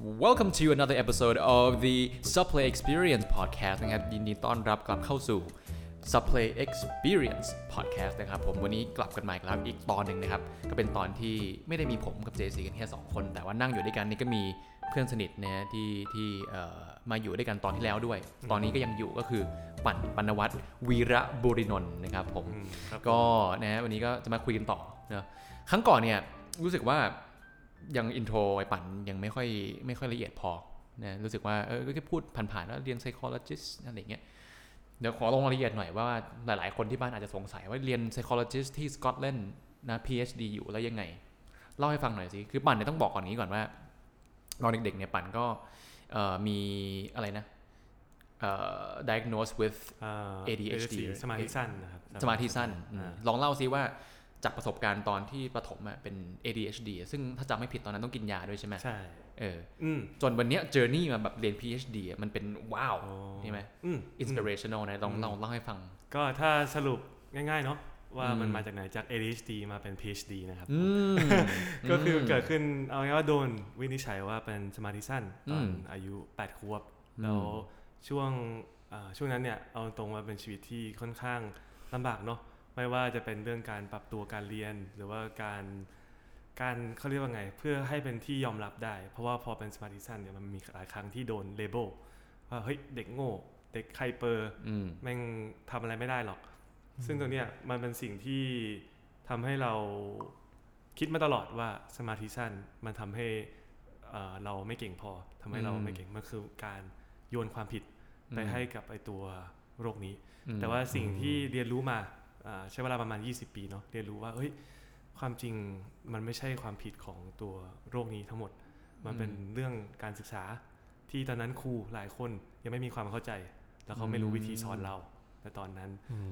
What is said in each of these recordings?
Welcome to another episode of the Subplay Experience Podcast นะครับยินดีต้อนรับกลับเข้าสู่ Subplay Experience Podcast นะครับผมวันนี้กลับกันใหม่ครับอีกตอนหนึ่งนะครับ ก็เป็นตอนที่ไม่ได้มีผมกับ JC กันแค่ 2 คน แต่ว่านั่งอยู่ด้วยกันนี่ก็มีเพื่อนสนิทนะที่ที่เอ่อมาอยู่ด้วยกันตอนที่แล้วด้วย ตอนนี้ก็ยังอยู่ก็คือปั่นปนวัตรวีระบุรินนท์นะครับผมก็นะฮะวันนี้ก็จะมาคุยกันต่อนะครั้งก่อนเนี่ยรู้สึกว่า ยัง intro ไอปั่นยังไม่ค่อยไม่ค่อยละเอียดพอนะรู้สึกว่าเออก็แค่พูดผ่านๆว่าเรียน psychologist อะไรอย่างเงี้ยเดี๋ยวขอลงรายละเอียดหน่อยว่าหลายๆ คนที่บ้านอาจจะสงสัยว่าเรียน psychologist ที่สกอตแลนด์นะ PhD อยู่แล้วยังไง เล่าให้ฟังหน่อยสิ คือปั่นเนี่ยต้องบอกก่อนนี้ก่อนว่าตอนเด็กๆเนี่ยปั่นก็เอ่อมีอะไรนะเอ่อ diagnosed with อ่า ADHD สมาธิสั้นนะครับสมาธิสั้นอืมอ่าลองเล่าซิว่า จากประสบการณ์ตอนที่ประถมอะเป็น ADHD อะซึ่งถ้าจำไม่ผิดตอนนั้นต้องกินยาด้วยใช่ไหมใช่เอออืมจนวันเนี้ยเจอร์นี่มาแบบเรียน PhD อะมันเป็นว้าวอ๋อใช่ไหมอืม inspirational นะลองอืมลองเล่าให้ฟัง ก็ถ้าสรุปง่ายๆเนาะว่าอืมมันมาจากไหนจาก ADHD มาเป็น PhD นะครับอืมก็คือเกิดขึ้นเอาง่ายๆว่าโดนวินิจฉัยว่าเป็นสมาธิสั้นตอนอืมอายุ 8 ขวบ แล้วช่วงอ่าช่วงนั้นเนี่ยเอาตรงมาเป็นชีวิตที่ค่อนข้างลำบากเนาะ ไม่ว่าจะเป็นเรื่องการปรับตัวการเรียน หรือว่าการการเขาเรียกว่าไง เพื่อให้เป็นที่ยอมรับได้ เพราะว่าพอเป็นสมาธิสั้นเนี่ยมันมีหลายครั้งที่โดนเลเบลว่าเฮ้ยเด็กโง่เด็กไฮเปอร์อืมแม่งทำอะไรไม่ได้หรอก ซึ่งตรงเนี้ยมันเป็นสิ่งที่ทำให้เราคิดมาตลอดว่าสมาธิสั้นมันทำให้เอ่อเราไม่เก่งพอทำให้เราอืมไม่เก่งมันคือการโยนความผิดไปอืมให้กับไอตัวโรคนี้อืมแต่ว่าสิ่งที่เรียนรู้มาอ่า ใช้เวลาประมาณ 20 ปีเนาะเรียนรู้ว่าเฮ้ยความจริงมันไม่ใช่ความผิดของตัวโรคนี้ทั้งหมด มันเป็นเรื่องการศึกษาที่ตอนนั้นครูหลายคนยังไม่มีความเข้าใจ แล้วเขาไม่รู้วิธีสอนเราในตอนนั้น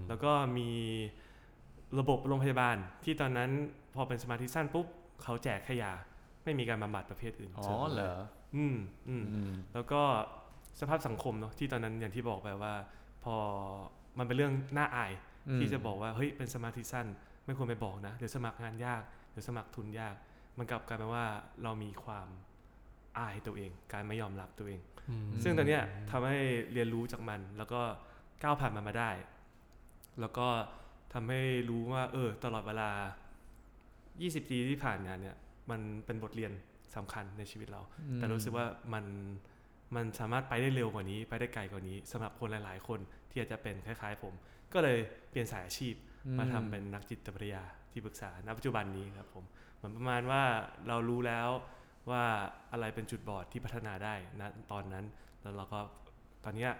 แล้วก็มีระบบโรงพยาบาลที่ตอนนั้นพอเป็นสมาธิสั้นปุ๊บเขาแจกแค่ยาไม่มีการบำบัดประเภทอื่นอ๋อสริมเหรออืมอืมอืมแล้วก็สภาพสังคมเนาะที่ตอนนั้นอย่างที่บอกไปว่า พอมันเป็นเรื่องน่าอาย ที่จะบอกว่าเฮ้ยเป็นสมาธิสั้น ไม่ควรไปบอกนะเดี๋ยวสมัครงานยากเดี๋ยวสมัครทุนยาก มันกลับกลายเป็นว่าเรามีความอายตัวเอง การไม่ยอมรับตัวเอง ซึ่งตอนเนี้ยทำให้เรียนรู้จากมัน แล้วก็ก้าวผ่านมันมาได้ แล้วก็ทำให้รู้ว่า เออ ตลอดเวลา 20 ปีที่ผ่านมาเนี่ย มันเป็นบทเรียนสำคัญในชีวิตเรา แต่รู้สึกว่ามันมันสามารถไปได้เร็วกว่านี้ ไปได้ไกลกว่านี้สำหรับคนหลาย ๆ คนที่อาจจะเป็นคล้าย ๆ ผม ก็เลยเปลี่ยนสายอาชีพมาทำเป็นนักจิตวิทยาที่ปรึกษาณปัจจุบันนี้ครับผมเหมือนประมาณว่าเรารู้แล้วว่าอะไรเป็นจุดบอดที่พัฒนาได้นะตอนนั้นแล้วเราก็ตอนเนี้ย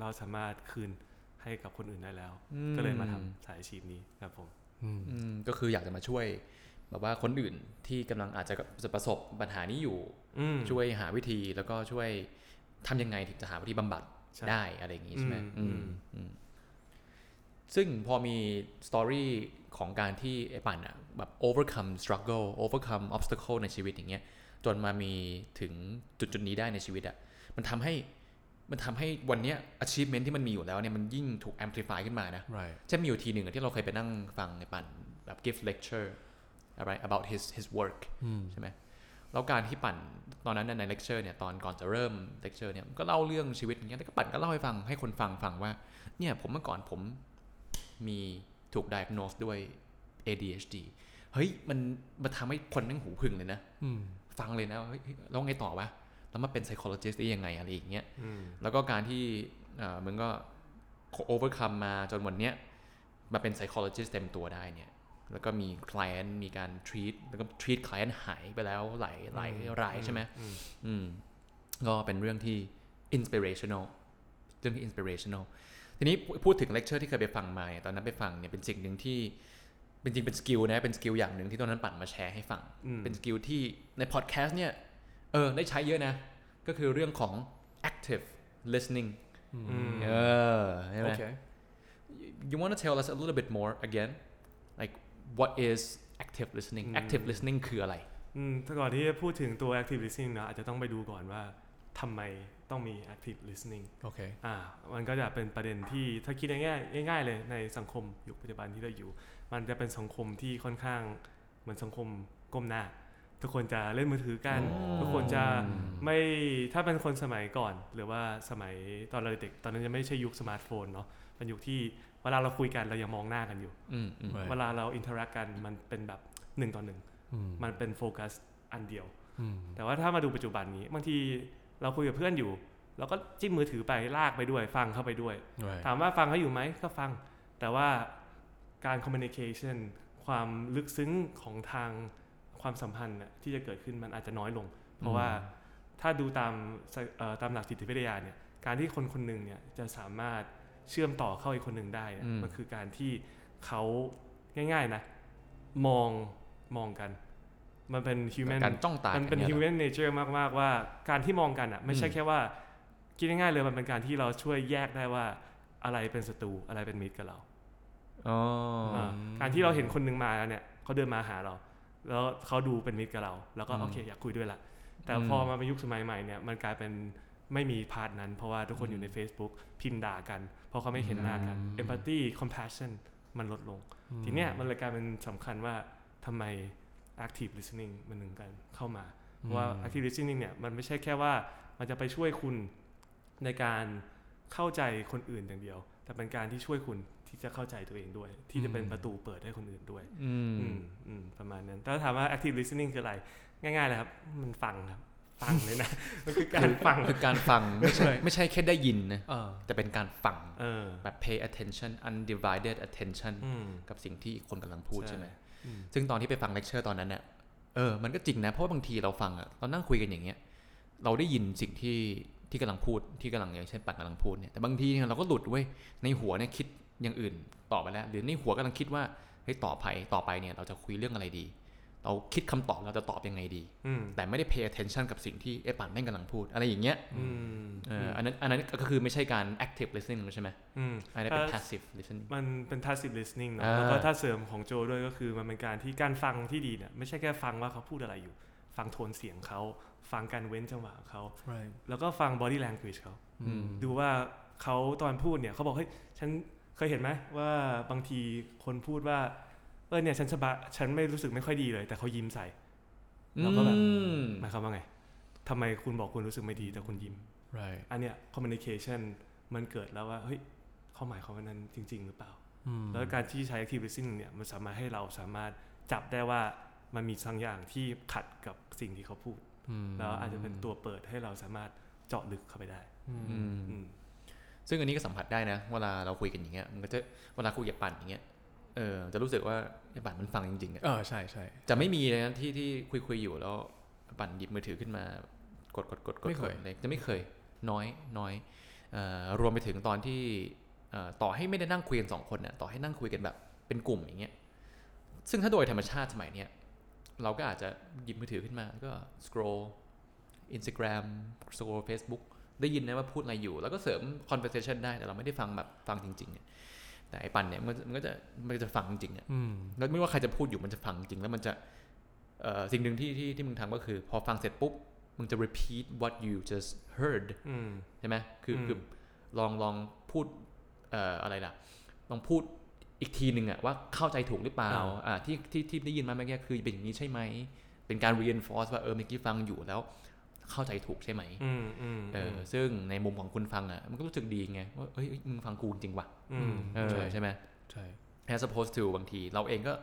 เราสามารถคืนให้กับคนอื่นได้แล้วอืมก็เลยมาทำสายอาชีพนี้ครับผมอืมก็คืออยากจะมาช่วยแบบว่าคนอื่นที่กำลังอาจจะจะประสบปัญหานี้อยู่อืมช่วยหาวิธีแล้วก็ช่วยทำยังไงถึงจะหาวิธีบำบัดใช่ได้อะไรอย่างงี้ใช่ไหมอืมอืมอืม ซึ่งพอมีสตอรี่ของการที่ไอ้ปั่นอะแบบ overcome struggle overcome obstacle ในชีวิตอย่างเงี้ยจนมามีถึงจุดจุดๆนี้ได้ในชีวิตอะมันทำให้มันทำให้วันเนี้ย achievement ที่มันมีอยู่แล้วเนี่ยมันยิ่งถูก amplify ขึ้นมานะ right เช่นมีอยู่ทีหนึ่งอะที่เราเคยไปนั่งฟังในปั่นแบบ give lecture อะไร about his his work ใช่ไหมแล้วการที่ปั่นตอนนั้นใน lecture เนี่ยตอนก่อนจะเริ่ม lecture เนี่ยก็เล่าเรื่องชีวิตอย่างเงี้ยแล้วก็ปั่นก็เล่าให้ฟังให้คนฟังฟังว่าเนี่ยผมเมื่อก่อนผม มีถูก diagnose ด้วย ADHD เฮ้ยมันมันทำให้คนนั่งหูพึ่งเลยนะฟังเลยนะว่าเฮ้ยแล้วไงต่อวะแล้วมาเป็น psychologist ได้ยังไงอะไรอย่างเงี้ยอืมแล้วก็การที่เอ่อมึงก็ overcome มาจนวันเนี้ยมาเป็น psychologist เต็มตัวได้เนี่ย แล้วก็มี client มีการ treat แล้วก็ treat client หายไปแล้วหลายหลายรายใช่ไหมอืมอืมก็เป็นเรื่องที่ inspirational เรื่องที่ inspirational ทีนี้พูดถึง lecture ที่เคยไปฟังมาเนี่ยตอนนั้นไปฟังเนี่ยเป็นสิ่งหนึ่งที่เป็นจริงเป็น skill นะเป็น skill อย่างหนึ่งที่ตอนนั้นปั่นมาแชร์ให้ฟังอืมเป็น skill ที่ในพอดแคสต์เนี่ยเออได้ใช้เยอะนะ ก็คือเรื่องของ active listening อืมเออใช่ไหม okay you want to tell us a little bit more again like what is active listening อืม active listening คืออะไรอืมถ้าก่อนที่จะพูดถึงตัว active listening นะอาจจะต้องไปดูก่อนว่า ทำไมต้องมี active listening okay อ่ามันก็จะเป็นประเด็นที่ถ้าคิดง่ายๆง่ายๆเลยในสังคมยุคปัจจุบันที่เราอยู่ มันจะเป็นสังคมที่ค่อนข้างเหมือนสังคมก้มหน้า ทุกคนจะเล่นมือถือกันอ๋อทุกคนจะไม่ถ้าเป็นคนสมัยก่อน หรือว่าสมัยตอนเราเด็กตอนนั้นยังไม่ใช่ยุคสมาร์ทโฟนเนาะเป็นยุคที่เวลาเราคุยกันเรายังมองหน้ากันอยู่อืมอืม Right เวลาเรา interact กันมันเป็นแบบหนึ่งต่อหนึ่งอืมมันเป็นโฟกัสอันเดียวอืมแต่ว่าถ้ามาดูปัจจุบันนี้บางที เราคุยกับเพื่อนอยู่เราก็จิ้มมือถือไปลากไปด้วย ฟังเข้าไปด้วย Right ถามว่าฟังเขาอยู่ไหมก็ฟัง แต่ว่าการ communication ความลึกซึ้งของทางความสัมพันธ์น่ะที่จะเกิดขึ้นมันอาจจะน้อยลง เพราะว่าถ้าดูตามไซเอ่อตามหลักจิตวิทยาเนี่ยการที่คนคนหนึ่งเนี่ยจะสามารถเชื่อมต่อเข้าอีกคนหนึ่งได้เนี่ยอืมมันคือการที่เขาง่าย ๆนะ มองมองกัน มันเป็น human การจ้องตามันเป็นกัยหรอ human nature มากๆว่าการที่มองกันอะไม่ใช่อืมแค่ว่าคิดง่ายๆเลยมันเป็นการที่เราช่วยแยกได้ว่าอะไรเป็นศัตรูอะไรเป็นมิตรกับเราอ๋ออ่าการที่เราเห็นคนหนึงมาแล้วเนี่ยเขาเดินมาหาเรา แล้วเขาดูเป็นมิตรกับเรา แล้วก็อืมโอเคอยากคุยด้วยละแต่อืมพอมาเป็นยุคสมัยใหม่เนี่ยมันกลายเป็นไม่มี part นั้น เพราะว่าทุกคนอยู่ใน Facebook พิมพ์ด่ากัน เพราะเขาไม่เห็นหน้ากัน empathy compassion มันลดลง ทีเนี้ยมันเลยกลายเป็นสำคัญว่าทำไม active listening มันถึงกันเข้ามาเพราะว่า active listening เนี่ยมันไม่ใช่แค่ว่ามันจะไปช่วยคุณในการเข้าใจคนอื่นอย่างเดียว แต่เป็นการที่ช่วยคุณที่จะเข้าใจตัวเองด้วย ที่จะเป็นประตูเปิดให้คนอื่นด้วยอืมอืมอืมประมาณนั้นแต่ถ้าถามว่า active listening คืออะไร ง่ายๆเลยครับ มันฟังครับ ฟังเลยนะ มันคือการฟังคือการฟังไม่ใช่ไม่ใช่แค่ได้ยินนะเออแต่เป็นการฟังเออแบบ pay attention undivided attention อืมกับสิ่งที่อีกคนกำลังพูดใช่ใช่ไหมอืม ซึ่งตอนที่ไปฟังเลคเชอร์ตอนนั้นเนี่ยเออมันก็จริงนะเพราะว่าบางทีเราฟังอะเรานั่งคุยกันอย่างเงี้ย เราได้ยินสิ่งที่ที่กำลังพูดที่กำลังอย่างเช่นปัดกำลังพูดเนี่ยแต่บางทีเนี่ยเราก็หลุดเว้ยในหัวเนี่ยคิดอย่างอื่นต่อไปแล้ว หรือในหัวกำลังคิดว่าเฮ้ยต่อไปต่อไปเนี่ยเราจะคุยเรื่องอะไรดี เราคิดคำตอบเราจะตอบยังไงดีอืมแต่ไม่ได้ pay attention กับสิ่งที่ไอ้ปัดแม่งกำลังพูด อะไรอย่างเงี้ยอืมเอออันนั้นอันนั้นก็คือไม่ใช่การ active listening ใช่ไหมอืมอันนั้นเป็นถ้า passive listening มันเป็น passive listening เนอะอ่าแล้วก็ถ้าเสริมของโจด้วยก็คือมันเป็นการที่การฟังที่ดีเนี่ยไม่ใช่แค่ฟังว่าเขาพูดอะไรอยู่ ฟังโทนเสียงเขา ฟังการเว้นจังหวะของเขา right แล้วก็ฟัง body language เขาอืมดูว่าเขาตอนพูดเนี่ยเขาบอกเฮ้ยฉันเคยเห็นไหมว่าบางทีคนพูดว่า เออเนี่ยฉันสบายฉันไม่รู้สึกไม่ค่อยดีเลย แต่เขายิ้มใส่เราก็แบบอืมหมายความว่าไงทำไมคุณบอกคุณรู้สึกไม่ดีแต่คุณยิ้ม right อันเนี้ย communication มันเกิดแล้วว่าเฮ้ยเขาหมายความว่านั้นจริง ๆ หรือเปล่าอืมแล้วการที่ใช้ active listening เนี่ยมันสามารถให้เราสามารถจับได้ว่ามันมีบางอย่างที่ขัดกับสิ่งที่เขาพูดอืมแล้วอาจจะเป็นตัวเปิดให้เราสามารถเจาะลึกเข้าไปได้อืมอืมอืมซึ่งอันนี้ก็สัมผัสได้นะ เวลาเราคุยกันอย่างเงี้ยมันก็จะเวลาคุยกับปั่นอย่างเงี้ย เออจะรู้สึกว่าไอ้ปั่นมันฟังจริงๆอะเออใช่ใช่จะไม่มีเลยนะที่ที่คุยคุยๆอยู่แล้วปั่นหยิบมือถือขึ้นมากดกดกดกดไม่เคยกดเลยจะไม่เคยน้อยน้อยเอ่อรวมไปถึงตอนที่เอ่อต่อให้ไม่ได้นั่งคุยกันสองคนน่ะต่อให้นั่งคุยกันแบบเป็นกลุ่มอย่างเงี้ยซึ่งถ้าโดยธรรมชาติสมัยเนี้ยเราก็อาจจะหยิบมือถือขึ้นมาแล้วก็ scroll Instagram scroll Facebook ได้ยินนะว่าพูดอะไรอยู่ แล้วก็เสริม conversation ได้แต่เราไม่ได้ฟังแบบฟังจริงๆเนี่ย แต่ไอ้ปันเนี่ยมันก็มันก็จะมันก็จะฟังจริงๆอะอืมแล้วไม่ว่าใครจะพูดอยู่มันจะฟังจริงแล้วมันจะเอ่อสิ่งหนึ่งที่ที่ที่มึงทำก็คือ พอฟังเสร็จปุ๊บมึงจะ repeat what you just heard อืมใช่ไหมคืออืมคือลองลองพูดเอ่ออะไรล่ะ ลองพูดอีกทีหนึ่งอะว่าเข้าใจถูกหรือเปล่าอ่าที่ที่ที่ได้ยินมาเมื่อกี้คือเป็นอย่างนี้ใช่ไหม เป็นการ reinforce ว่าเออเมื่อกี้ฟังอยู่แล้ว เข้าใจถูกใช่ไหมอืมอืมเอออซึ่งในมุมของคุณฟังอะมันก็รู้สึกดีไงว่าเอ้ยเอ้ยมึงฟังกูจริงว่ะอืมเออใช่ไหมใช่ as opposed to บางที เราเองก็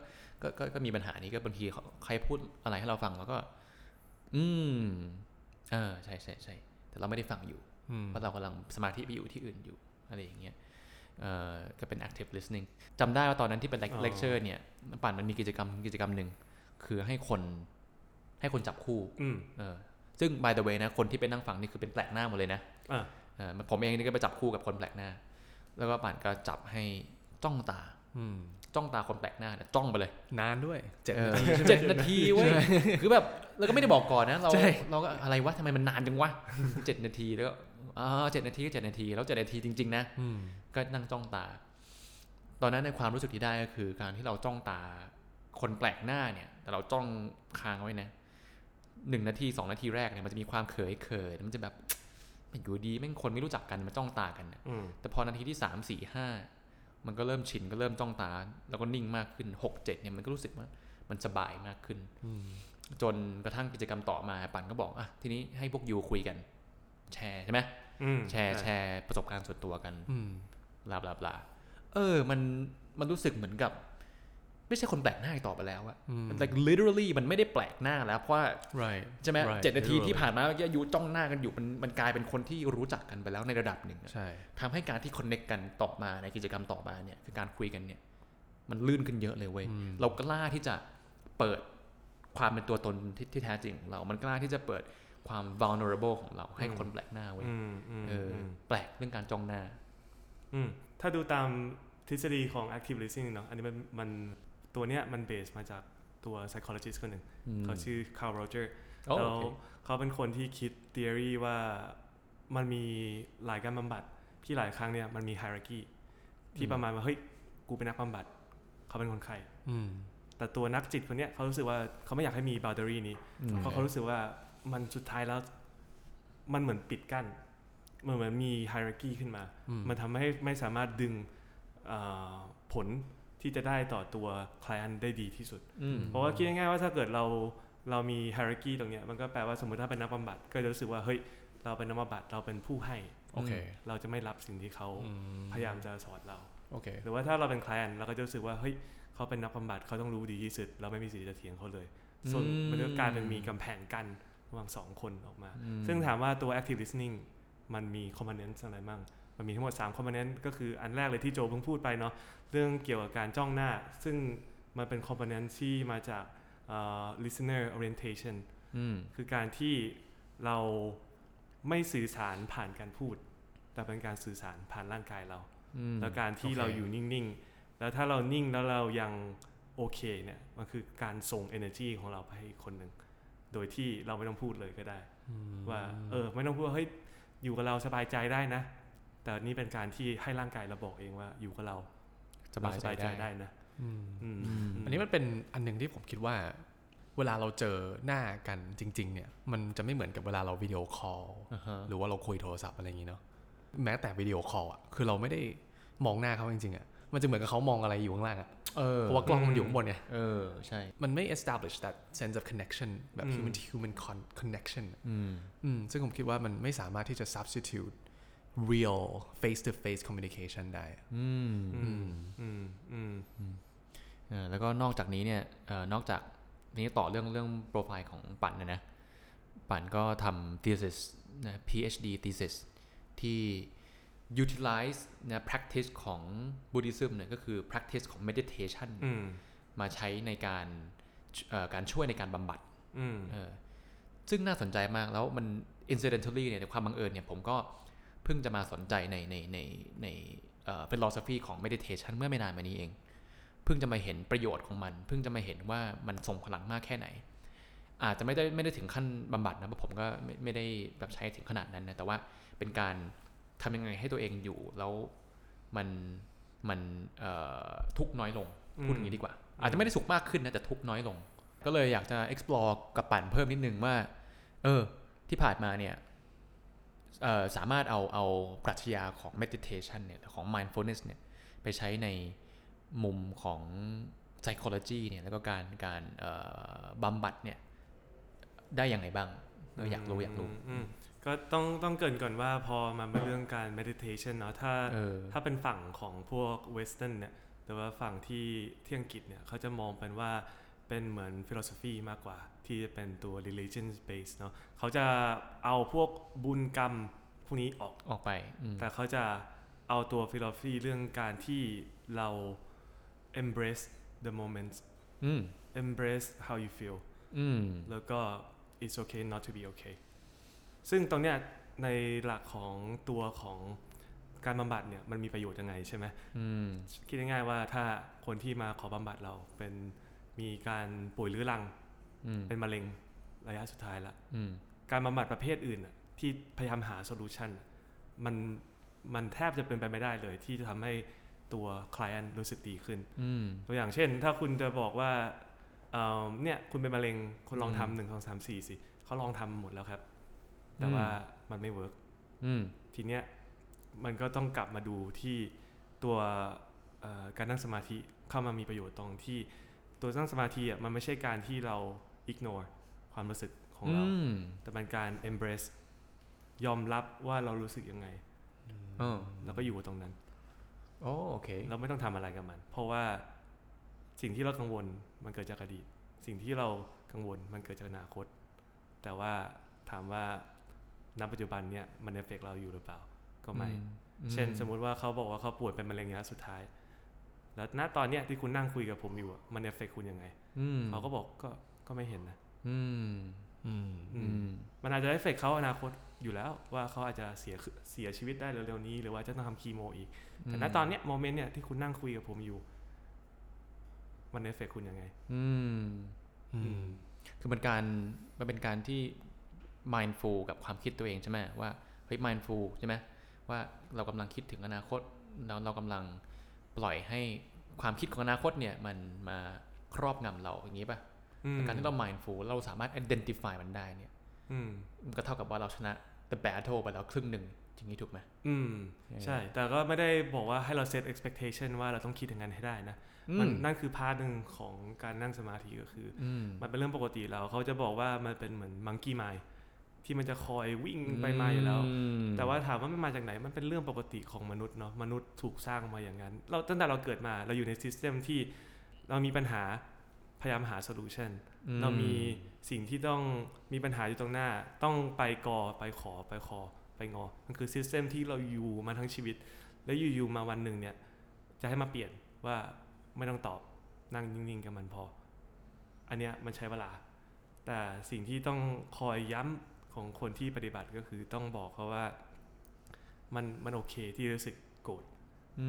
ก็ก็ก็มีปัญหานี้ก็บางทีเขาใครพูดอะไรให้เราฟังเราก็ อืมเออใช่ใช่ใช่แต่เราไม่ได้ฟังอยู่อืมเพราะเรากำลังสมาธิไปอยู่ที่อื่นอยู่อะไรอย่างเงี้ยเออก็เป็น active listening จำได้ว่าตอนนั้นที่เป็นอ๋อ lecture เนี่ยปั่นมันมีกิจกรรมกิจกรรมหนึ่ง คือให้คนให้คนจับคู่อืมเออ ซึ่ง by the way นะคนที่ไปนั่งฟังนี่คือเป็นแปลกหน้าหมดเลยนะอะเออผมเองนี่ก็ไปจับคู่กับคนแปลกหน้า แล้วก็ปั่นก็จับให้จ้องตาอืมจ้องตาคนแปลกหน้าเนี่ยจ้องไปเลย นานด้วยเจ็ดเออนาทีเจ็ดนาทีเว้ยคือแบบเราก็ไม่ได้บอกก่อนนะเราใช่เราก็อะไรวะทำไมมันนานจังวะเจ็ดนาทีแล้วก็อ่าเจ็ดนาทีก็เจ็ดนาที แล้วเจ็ดนาทีจริง ๆ นะอืมก็นั่งจ้องตา ตอนนั้นในความรู้สึกที่ได้ก็คือ การที่เราจ้องตาคนแปลกหน้าเนี่ย แต่เราจ้องค้างไว้นะ หนึ่งนาทีสองนาทีแรกเนี่ยมันจะมีความเขยเขินมันจะแบบอยู่ดีแม่งคนไม่รู้จักกันมาจ้องตากันน่ะอืมแต่พอนาทีที่สามสี่ห้ามันก็เริ่มชินก็เริ่มจ้องตา แล้วก็นิ่งมากขึ้นหกเจ็ดเนี่ยมันก็รู้สึกว่ามันสบายมากขึ้นอืมจนกระทั่งกิจกรรมต่อมาปันก็บอกอะทีนี้ให้พวกยูคุยกัน แชร์ใช่ไหมอืมแชร์ใช่แชร์ประสบการณ์ส่วนตัวกันอืมบลาบลาบลาเออ มันมันรู้สึกเหมือนกับ ไม่ใช่คนแปลกหน้าอีกต่อไปแล้วอะอืม like literally มันไม่ได้แปลกหน้าแล้วเพราะว่า right ใช่ไหม right เจ็ดนาที literally ที่ผ่านมาเมื่อกี้ยูจ้องหน้ากันอยู่มันมันกลายเป็นคนที่รู้จักกันไปแล้วในระดับหนึ่งอะใช่ทำให้การที่คอนเน็กกันต่อมาในกิจกรรมต่อมาเนี่ยคือการคุยกันเนี่ย มันลื่นขึ้นเยอะเลยเว้ยอืมเรากล้าที่จะเปิดความเป็นตัวตนที่ที่แท้จริงของเรา มันกล้าที่จะเปิดความ vulnerable ของเราให้คนแปลกหน้าเว้ยอืมอืมเอออมแปลกเรื่องการจ้องหน้าอืมถ้าดูตามทฤษฎีของ active listening เนาะอันนี้มันมัน ตัวเนี้ยมันเบสมาจากตัว psychologist คนหนึ่งอืมเขาชื่อ Carl Roger โอ้แล้วโอเคเขาเป็นคนที่คิด theory ว่ามันมีหลายการบำบัดที่หลายครั้งเนี่ยมันมี hierarchy ที่ประมาณว่าเฮ้ยกูเป็นนักบำบัดเขาเป็นคนไข้อืมแต่ตัวนักจิตคนเนี้ยเขารู้สึกว่าเขาไม่อยากให้มี boundary นี้อืมเพราะเขารู้สึกว่ามันสุดท้ายแล้ว มันเหมือนปิดกั้นมันเหมือนมี hierarchy ขึ้นมาอืมมันทำให้ไม่สามารถดึงเอ่อผล ที่จะได้ต่อตัว client ได้ดีที่สุดอืมเพราะว่าคิดง่ายๆว่าถ้าเกิดเราเรามี hierarchy ตรงเนี้ยมันก็แปลว่าสมมติถ้าเป็นนักบำบัดก็จะรู้สึกว่าเฮ้ยเราเป็นนักบำบัดเราเป็นผู้ให้โอเคเราจะไม่รับสิ่งที่เขาอืมพยายามจะสอนเราโอเคหรือว่าถ้าเราเป็น client เราก็จะรู้สึกว่าเฮ้ยเขาเป็นนักบำบัดเขาต้องรู้ดีที่สุด เราไม่มีสิทธิ์จะเถียงเขาเลยส่วนอืมมันก็กลายเป็นมีกำแพงกั้นระหว่างสองคนออกมาอืมซึ่งถามว่าตัว active listening มันมี components อะไรบ้างมันมีทั้งหมด3 component ก็คืออันแรกเลยที่โจเพิ่งพูดไปเนาะ เรื่องเกี่ยวกับการจ้องหน้า ซึ่งมันเป็น component ที่มาจากเอ่อ listener orientation อืมคือการที่เราไม่สื่อสารผ่านการพูด แต่เป็นการสื่อสารผ่านร่างกายเราอืมแล้วการที่โอเคเราอยู่นิ่ง ๆ แล้วถ้าเรานิ่งแล้วเรายังโอเคเนี่ย มันคือการส่ง energy ของเราไปให้อีกคนหนึ่ง โดยที่เราไม่ต้องพูดเลยก็ได้อืมว่า เออ ไม่ต้องพูดว่าเฮ้ยอยู่กับเราสบายใจได้นะ แต่นี่เป็นการที่ให้ร่างกายเราบอกเองว่าอยู่กับเรา สบายใจเรได้ได้นะอืมอืมอืมอันนี้มันเป็นอันหนึ่งที่ผมคิดว่า เวลาเราเจอหน้ากันจริง ๆ เนี่ย มันจะไม่เหมือนกับเวลาเรา video call อ่าฮะหรือว่าเราคุยโทรศัพท์อะไรอย่างนี้เนาะแม้แต่ video call อะคือเราไม่ได้มองหน้าเขาจริงๆอะมันจะเหมือนกับเขามองอะไรอยู่ข้างล่างอะเออเพราะว่ากล้องมันอยู่ข้างบนไงเออใช่ มันไม่ establish that sense of connection แบบอืม human to human con- connection อืมอืมซึ่งผมคิดว่ามันไม่สามารถที่จะ substitute real face to face communication ได้อะอืมอืมอืมอืมเออแล้วก็นอกจากนี้เนี่ยเออนอกจากนี้ต่อเรื่องเรื่องโปรไฟล์ของปั่นนะนะ ปั่นก็ทำ thesis นะ PhD thesis ที่ utilize นะ practice ของ Buddhism เนี่ยก็คือ practice ของ meditation อืมมาใช้ในการเอ่อการช่วยในการบำบัดอืมเออซึ่งน่าสนใจมากแล้วมัน incidentally เนี่ยในความบังเอิญเนี่ยผมก็ เพิ่งจะมาสนใจในในในในเอ่อ philosophy ของ meditation เมื่อไม่นานมานี้เอง เพิ่งจะมาเห็นประโยชน์ของมัน เพิ่งจะมาเห็นว่ามันส่งพลังมากแค่ไหน อาจจะไม่ได้ไม่ได้ถึงขั้นบำบัดนะเพราะผมก็ไม่ไม่ได้แบบใช้ถึงขนาดนั้นนะแต่ว่าเป็นการทำยังไงให้ตัวเองอยู่แล้วมันมันเอ่อทุกข์น้อยลงพูดอย่างนี้ดีกว่า อาจจะไม่ได้สุขมากขึ้นนะแต่ทุกข์น้อยลง ก็เลยอยากจะ explore กับปั่นเพิ่มนิดนึงว่า เออ ที่ผ่านมาเนี่ยเอ่อ สามารถเอาเอาปรัชญาของ meditation เนี่ยของ mindfulness เนี่ยไปใช้ในมุมของ psychology เนี่ยแล้วก็การการเอ่อบำบัดเนี่ยได้ยังไงบ้างเอออยากรู้อยากรู้มอืมก็ต้องต้องเกรินก่อนว่าพอมาเป็นเรื่องการ meditation เนาะถ้าเออถ้าเป็นฝั่งของพวก western เนี่ยหรือว่าฝั่งที่ที่อังกฤษเนี่ยเขาจะมองเป็นว่า เป็นเหมือน philosophy มากกว่า ที่จะเป็นตัว religion based เนาะเขาจะเอาพวกบุญกรรมพวกนี้ออกออกไปอืมแต่เขาจะเอาตัว philosophy เรื่องการที่เรา embrace the moment อืม embrace how you feel อืมแล้วก็ it's okay not to be okay ซึ่งตรงเนี้ยในหลักของตัวของการบำบัดเนี่ยมันมีประโยชน์ยังไงใช่ไหมอืมคิดง่ายๆว่าถ้าคนที่มาขอบำบัดเราเป็น มีการป่วยเรื้อรังอืมเป็นมะเร็งระยะสุดท้ายละอืมการบำบัดประเภทอื่นน่ะที่พยายามหาโซลูชันมันมันแทบจะเป็นไปไม่ได้เลย ที่จะทำให้ตัว client รู้สึกดีขึ้นอืมตัวอย่างเช่น ถ้าคุณจะบอกว่าเอ่อเนี่ยคุณเป็นมะเร็งคุณลองอืมทำหนึ่งสองสามสี่สิเขาลองทำหมดแล้วครับ แต่อืมว่ามันไม่เวิร์กอืมทีเนี้ยมันก็ต้องกลับมาดูที่ตัวเอ่อการนั่งสมาธิเข้ามามีประโยชน์ตรงที่ ตัวนั่งสมาธิอะมันไม่ใช่การที่เรา ignore ความรู้สึกของอืเรามแต่เป็นการ embrace ยอมรับว่าเรารู้สึกยังไงเออแล้วก็อยู่กับตรงนั้นโอ้โอเค เราไม่ต้องทำอะไรกับมัน เพราะว่าสิ่งที่เรากังวลมันเกิดจากอดีต สิ่งที่เรากังวลมันเกิดจากอนาคต แต่ว่าถามว่าณปัจจุบันเนี่ยมัน affect เราอยู่หรือเปล่า ก็ไม่อืเช่นสมมุติว่าเขาบอกว่าเขาป่วยเป็นมะเร็งระยะสุดท้าย แล้วณตอนเนี้ยที่คุณนั่งคุยกับผมอยู่อะมันเอฟเฟกคุณยังไงอืมเขาก็บอกก็ก็ไม่เห็นนะอืมอืมอือืมมันอาจจะ affect เขาอนาคตอยู่แล้วว่าเขาอาจจะเสียเสียชีวิตได้เร็วๆนี้ หรือว่าจะต้องทำคีโมอีก แต่ณตอนเนี้ยโมเมนต์เนี่ยที่คุณนั่งคุยกับผมอยู่ มันเอฟเฟกคุณยังไง อืมอืมคือมันการมันเป็นการที่ mindful กับความคิดตัวเองใช่ไหมว่าเฮ้ย mindful ใช่ไหมว่าเรากำลังคิดถึงอนาคตแล้วเรากำลัง ปล่อยให้ความคิดของอนาคตเนี่ยมันมาครอบงำเราอย่างนี้ป่ะอืมแต่การที่เรา mindful เราสามารถ identify มันได้เนี่ยอืมมันก็เท่ากับว่าเราชนะ the battle ไปแล้วครึ่งหนึ่งอย่างนี้ถูกไหมอืมเออใช่ แต่ก็ไม่ได้บอกว่าให้เรา set expectation ว่าเราต้องคิดอย่างนั้นให้ได้นะอืมันนั่นคือ part หนึ่งของการนั่งสมาธิก็คืออืมมันเป็นเรื่องปกติแล้วเขาจะบอกว่ามันเป็นเหมือน monkey mind ที่มันจะคอยวิ่งไปมาอยู่แล้วมแต่ว่าถามว่ามันมาจากไหน มันเป็นเรื่องปกติของมนุษย์เนาะ มนุษย์ถูกสร้างมาอย่างนั้น เราตั้งแต่เราเกิดมา เราอยู่ใน system ที่เรามีปัญหา พยายามหา solutionอืเรามีสิ่งที่ต้องมีปัญหาอยู่ตรงหน้า ต้องไปกอ ไปขอ ไปคอไปงอ มันคือซิสเต็มที่เราอยู่มาทั้งชีวิต แล้วอยู่ๆมาวันหนึ่งเนี่ย จะให้มาเปลี่ยนว่าไม่ต้องตอบ นั่งนิ่งๆกับมันพอ อันเนี้ยมันใช้เวลา แต่สิ่งที่ต้องคอยย้ำ ของคนที่ปฏิบัติก็คือต้องบอกเขาว่า มันมันโอเคที่รู้สึกโกรธ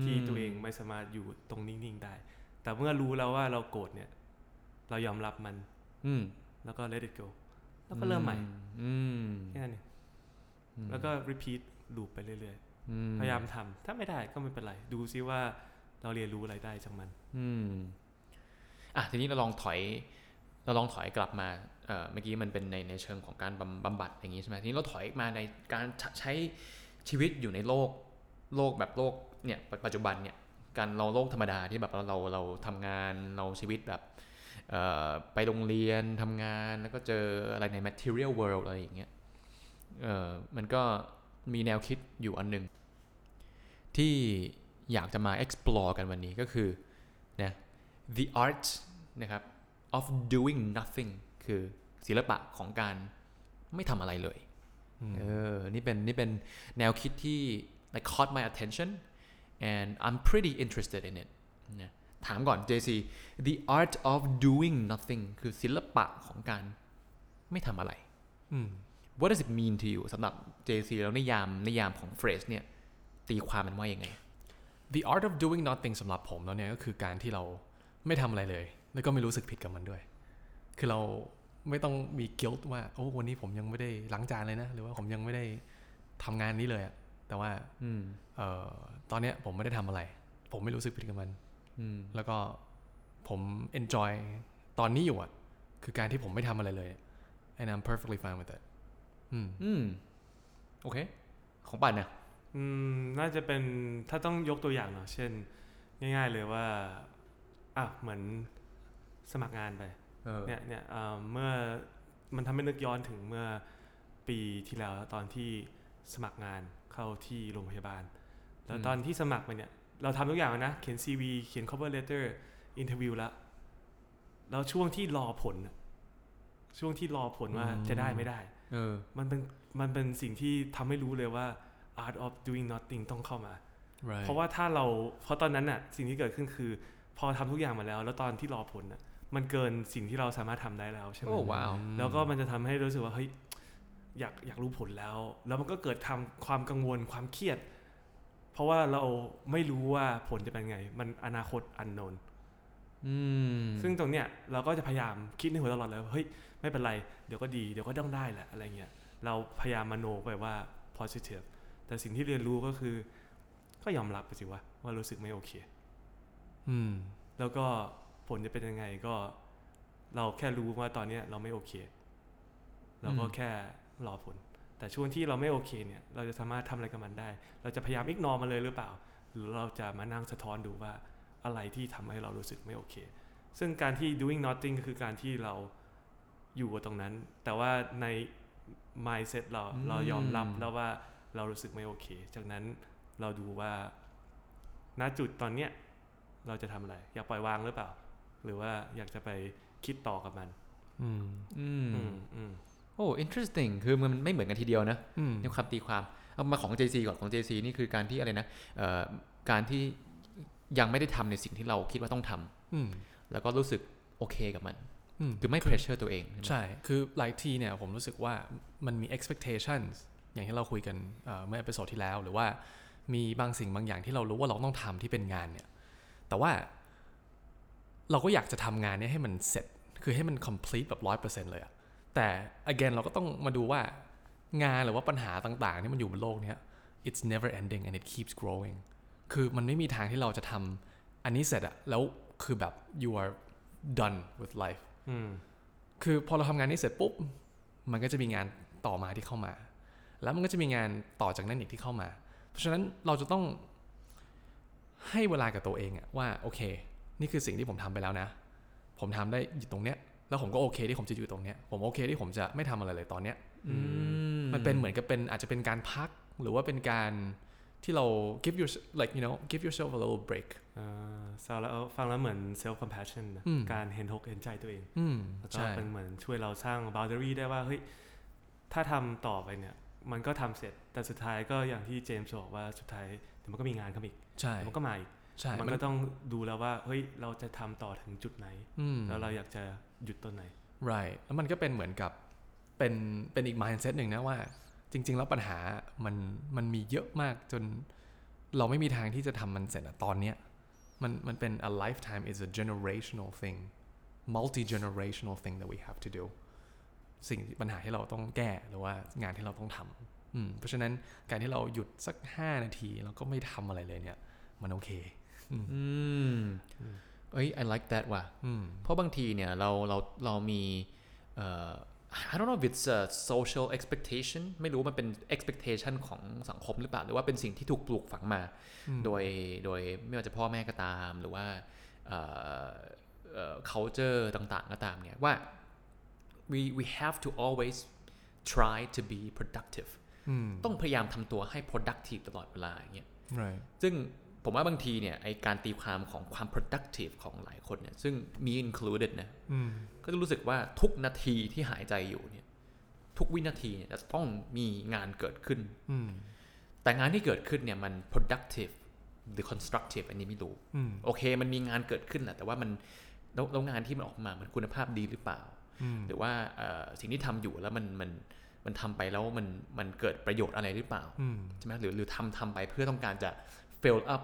ที่ตัวเองไม่สามารถอยู่ตรงนิ่งๆได้ แต่เมื่อรู้แล้วว่าเราโกรธเนี่ย เรายอมรับมัน อืมแล้วก็ let it go แล้วก็เริ่มใหม่อืมแค่นั้นเองอืมแล้วก็ repeat ลูปไปเรื่อยอืๆพยายามทำถ้าไม่ได้ก็ไม่เป็นไร ดูซิว่าเราเรียนรู้อะไรได้จากมัน อืมอะทีนี้เราลองถอย เราลองถอยกลับมาเมื่อกี้มันเป็นในในเชิงของการบำบ,บัดอย่างนี้ใช่ไหมทีนี้เราถอยมาในการใช้ชีวิตอยู่ในโลกโลกแบบโลกเนี่ยปัจปัจจุบันเนี่ยการเราโลกธรรมดาที่แบบเราเราเราทำงานเราชีวิตแบบไปโรงเรียนทำงานแล้วก็เจออะไรใน material world อะไรอย่างเงี้ยมันก็มีแนวคิดอยู่อันหนึ่งที่อยากจะมา explore กันวันนี้ก็คือนะ the art นะครับ of doing nothing คือศิลปะของการไม่ทำอะไรเลยเออนี่เป็นนี่เป็นแนวคิดที่ like caught my attention and I'm pretty interested in it นะถามก่อน JC the art of doing nothing คือศิลปะของการไม่ทำอะไรอืม what does it mean to you สำหรับ JC แล้วนิยามนิยามของ phrase เนี่ยตีความมันว่ายังไง the art of doing nothing สำหรับผมแล้วเนี่ยก็คือการที่เราไม่ทำอะไรเลย แล้วก็ไม่รู้สึกผิดกับมันด้วย คือเราไม่ต้องมี guilt ว่าโอ้วันนี้ผมยังไม่ได้ล้างจานเลยนะ หรือว่าผมยังไม่ได้ทำงานนี้เลยอะแต่ว่าอืมเอ่อตอนเนี้ยผมไม่ได้ทำอะไร ผมไม่รู้สึกผิดกับมัน อืมแล้วก็ผม enjoy ตอนนี้อยู่อะคือการที่ผมไม่ทำอะไรเลย and I'm perfectly fine with it อืมอืมโอเค ของปันเนี่ยอืมน่าจะเป็นถ้าต้องยกตัวอย่างเนาะเช่น ง่าย ๆเลยว่าอะเหมือน สมัครงานไปเออเนี่ยเนี่ยเอ่อเมื่อมันทำให้นึกย้อนถึงเมื่อปีที่แล้วตอนที่สมัครงานเข้าที่โรงพยาบาล แล้วตอนที่สมัครไปเนี่ย เราทำทุกอย่างแล้วนะ เขียน CV เขียน cover letter interview แล้วแล้วช่วงที่รอผลน่ะช่วงที่รอผลว่าอืมจะได้ไม่ได้เออมันเป็นมันเป็นสิ่งที่ทำให้รู้เลยว่า art of doing nothing ต้องเข้ามา right เพราะว่าถ้าเราเพราะตอนนั้นน่ะสิ่งที่เกิดขึ้นคือ พอทำทุกอย่างมาแล้ว แล้วตอนที่รอผลน่ะ มันเกินสิ่งที่เราสามารถทำได้แล้วใช่ไหมโอ้ว้าวแล้วก็มันจะทำให้รู้สึกว่าเฮ้ยอยากอยากรู้ผลแล้ว แล้วมันก็เกิดทำความกังวลความเครียด เพราะว่าเราไม่รู้ว่าผลจะเป็นไง มันอนาคตอันโนนอืมซึ่งตรงเนี้ยเราก็จะพยายามคิดในหัวตลอดเลยว่าเฮ้ยไม่เป็นไร เดี๋ยวก็ดีเดี๋ยวก็ต้องได้แหละอะไรเงี้ยเราพยายามมโนไปว่า positive แต่สิ่งที่เรียนรู้ก็คือ ก็ยอมรับไปสิว่าว่ารู้สึกไม่โอเค อืม แล้วก็ ผลจะเป็นยังไงก็ เราแค่รู้ว่าตอนเนี้ยเราไม่โอเค เราก็อืมแค่รอผล แต่ช่วงที่เราไม่โอเคเนี่ย เราจะสามารถทำอะไรกับมันได้ เราจะพยายามอิกนอมันเลยหรือเปล่า หรือเราจะมานั่งสะท้อนดูว่าอะไรที่ทำให้เรารู้สึกไม่โอเค ซึ่งการที่ doing nothing ก็คือการที่เราอยู่กับตรงนั้น แต่ว่าใน mindset เราอืมเรายอมรับแล้วว่าเรารู้สึกไม่โอเค จากนั้นเราดูว่าณจุดตอนเนี้ยเราจะทำอะไร อยากปล่อยวางหรือเปล่า หรือว่าอยากจะไปคิดต่อกับมันอืมอืม อืม อืม โอ้ interesting คือมันไม่เหมือนกันทีเดียวนะอืมในความตีความ เอามาของ JC ก่อนของ JC นี่คือการที่อะไรนะเอ่อการที่ยังไม่ได้ทำในสิ่งที่เราคิดว่าต้องทำอืมแล้วก็รู้สึกโอเคกับมันอืมคือไม่ pressure ตัวเองใช่ไหมใช่ คือหลายทีเนี่ยผมรู้สึกว่ามันมี expectations อย่างที่เราคุยกันเอ่อเมื่อ episode ที่แล้ว หรือว่ามีบางสิ่งบางอย่างที่เรารู้ว่าเราต้องทำที่เป็นงานเนี่ย แต่ว่า เราก็อยากจะทำงานเนี้ยให้มันเสร็จ คือให้มัน complete แบบร้อยเปอร์เซ็นต์เลยอะแต่ again เราก็ต้องมาดูว่างานหรือว่าปัญหาต่างๆที่มันอยู่บนโลกเนี้ย it's never ending and it keeps growing คือมันไม่มีทางที่เราจะทำอันนี้เสร็จอะแล้วคือแบบ you are done with life อืมคือพอเราทำงานนี้เสร็จปุ๊บ มันก็จะมีงานต่อมาที่เข้ามา แล้วมันก็จะมีงานต่อจากนั้นอีกที่เข้ามา เพราะฉะนั้นเราจะต้องให้เวลากับตัวเองอะว่าโอเค นี่คือสิ่งที่ผมทำไปแล้วนะ ผมทำได้อยู่ตรงเนี้ย แล้วผมก็โอเคที่ผมจะอยู่ตรงเนี้ย ผมโอเคที่ผมจะไม่ทำอะไรเลยตอนเนี้ยอืมมันเป็นเหมือนกับเป็นอาจจะเป็นการพักหรือว่าเป็นการที่เรา give your like you know give yourself a little break อ่าฟังแล้วฟังแล้วเหมือน self compassion นะอืมการเห็นอกเห็นใจตัวเองอืมแล้วก็ใช่เป็นเหมือนช่วยเราสร้าง boundary ได้ว่าเฮ้ยถ้าทำต่อไปเนี่ย มันก็ทำเสร็จแต่สุดท้ายก็อย่างที่เจมส์บอกว่าสุดท้ายเดี๋ยวมันก็มีงานเข้ามาอีกใช่เดี๋ยวมันก็มาอีกใช่ มันก็ต้องดูแล้วว่าเฮ้ยเราจะทำต่อถึงจุดไหนอืมแล้วเราอยากจะหยุดต้นไหน right แล้วมันก็เป็นเหมือนกับเป็นเป็นอีก mindset หนึ่งนะว่า จริง ๆ แล้วปัญหามันมันมีเยอะมากจนเราไม่มีทางที่จะทำมันเสร็จอะตอนเนี้ยมันมันเป็น a lifetime is a generational thing multi generational thing that we have to do สิ่งปัญหาที่เราต้องแก้หรือว่างานที่เราต้องทำอืมเพราะฉะนั้นการที่เราหยุดสัก 5 นาทีแล้วก็ไม่ทำอะไรเลยเนี่ย มันโอเค อืมเอ้ย I like that ว่ะอืมเพราะบางทีเนี่ยเราเราเรามีเอ่อ I don't know if it's a social expectation ไม่รู้มันเป็น expectation ของสังคมหรือเปล่า หรือว่าเป็นสิ่งที่ถูกปลูกฝังมา โดยโดยไม่ว่าจะพ่อแม่ก็ตาม หรือว่าเอ่อเอ่อ culture ต่างๆ ก็ตามเนี่ยว่า we we have to always try to be productive อืมต้องพยายามทำตัวให้ productive ตลอดเวลาอย่างเงี้ย right ซึ่ง ผมว่าบางทีเนี่ยไอการตีความของความ productive ของหลายคนเนี่ยซึ่งมี included นะอืมก็จะรู้สึกว่าทุกนาทีที่หายใจอยู่เนี่ยทุกวินาทีเนี่ยจะต้องมีงานเกิดขึ้นอืมแต่งานที่เกิดขึ้นเนี่ยมัน productive หรือ constructive อันนี้ไม่รู้อืมโอเค มันมีงานเกิดขึ้นแหละแต่ว่ามันแล้วแล้วงานที่มันออกมามันคุณภาพดีหรือเปล่าอืมหรือว่าเอ่อสิ่งที่ทำอยู่แล้วมันมันมันทำไปแล้วมันมันเกิดประโยชน์อะไรหรือเปล่าอืมใช่ไหมหรือหรือทำทำไปเพื่อต้องการจะ fill up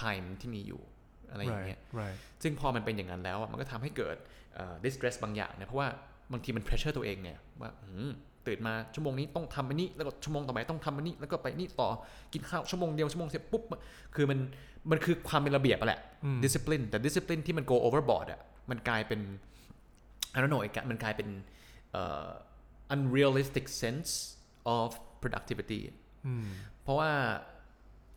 time ที่มีอยู่อะไรอย่างเงี้ย right right ซึ่งพอมันเป็นอย่างนั้นแล้วอะมันก็ทำให้เกิดเอ่อ distress บางอย่างเนี่ยเพราะว่าบางทีมัน pressure ตัวเองเนี่ยว่าอืมตื่นมาชั่วโมงนี้ต้องทำอันนี้ แล้วก็ชั่วโมงต่อไปต้องทำอันนี้ แล้วก็ไปนี่ต่อ กินข้าวชั่วโมงเดียวชั่วโมงเสร็จปุ๊บ คือมัน มันคือความเป็นระเบียบอะแหละอืม discipline แต่ discipline ที่มัน go overboard อะมันกลายเป็น I don't know มันกลายเป็นเอ่อ unrealistic sense of productivity อืมเพราะว่า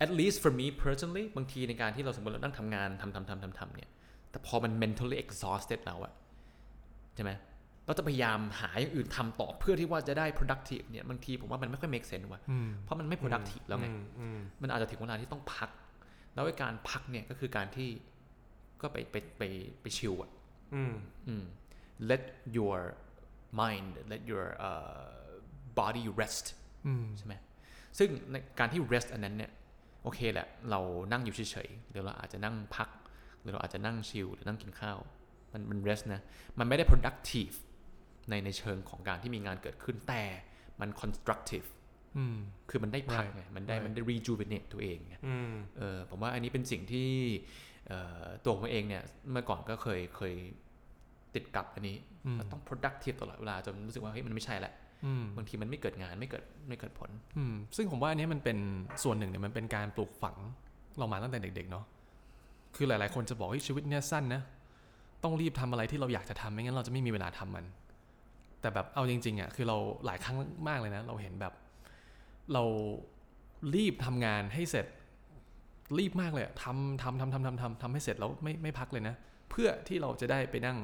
at least for me personally บางทีในการที่เราสมมติเรานั่งทำงานทำทำทำทำทำเนี่ย แต่พอมัน mentally exhausted แล้วอะใช่ไหมเราจะพยายามหาอย่างอื่นทำต่อเพื่อที่ว่าจะได้ productive เนี่ยบางทีผมว่ามันไม่ค่อย make sense ว่ะอืมเพราะมันไม่ productive แล้วไงอืมอืมมันอาจจะถึงเวลาที่ต้องพัก แล้วไอ้การพักเนี่ยก็คือการที่ก็ไปไปไปไปชิลอะอืมอืม let your mind let your uh, body rest อืมใช่ไหมซึ่งในการที่ rest อันนั้นเนี่ย โอเคแหละ เรานั่งอยู่เฉยๆหรือเราอาจจะนั่งพัก หรือเราอาจจะนั่งชิลหรือนั่งกินข้าว มันมัน rest นะ มันไม่ได้ productive ในในเชิงของการที่มีงานเกิดขึ้นแต่มัน constructive อืมคือมันได้พัก Right. ไง มันได้ Right. มันได้ rejuvenate ตัวเองไงอืมเออผมว่าอันนี้เป็นสิ่งที่เอ่อตัวผมเองเนี่ยเมื่อก่อนก็เคยเคยติดกับอันนี้อืมต้อง productive ตลอดเวลาจนรู้สึกว่าเฮ้ยมันไม่ใช่ละอืม บางทีมันไม่เกิดงานไม่เกิดไม่เกิดผลอืมซึ่งผมว่าอันนี้มันเป็นส่วนหนึ่งเนี่ยมันเป็นการปลูกฝังเรามาตั้งแต่เด็ก ๆ เนาะคือหลาย ๆ คนจะบอกว่าชีวิตเนี่ยสั้นนะต้องรีบทำอะไรที่เราอยากจะทำไม่งั้นเราจะไม่มีเวลาทำมัน แต่แบบเอาจริงๆอะคือเราหลายครั้งมากเลยนะ เราเห็นแบบ เรารีบทำงานให้เสร็จ รีบมากเลยอะทำทำทำทำทำทำทำให้เสร็จแล้วไม่ไม่พักเลยนะ เพื่อที่เราจะได้ไปนั่ง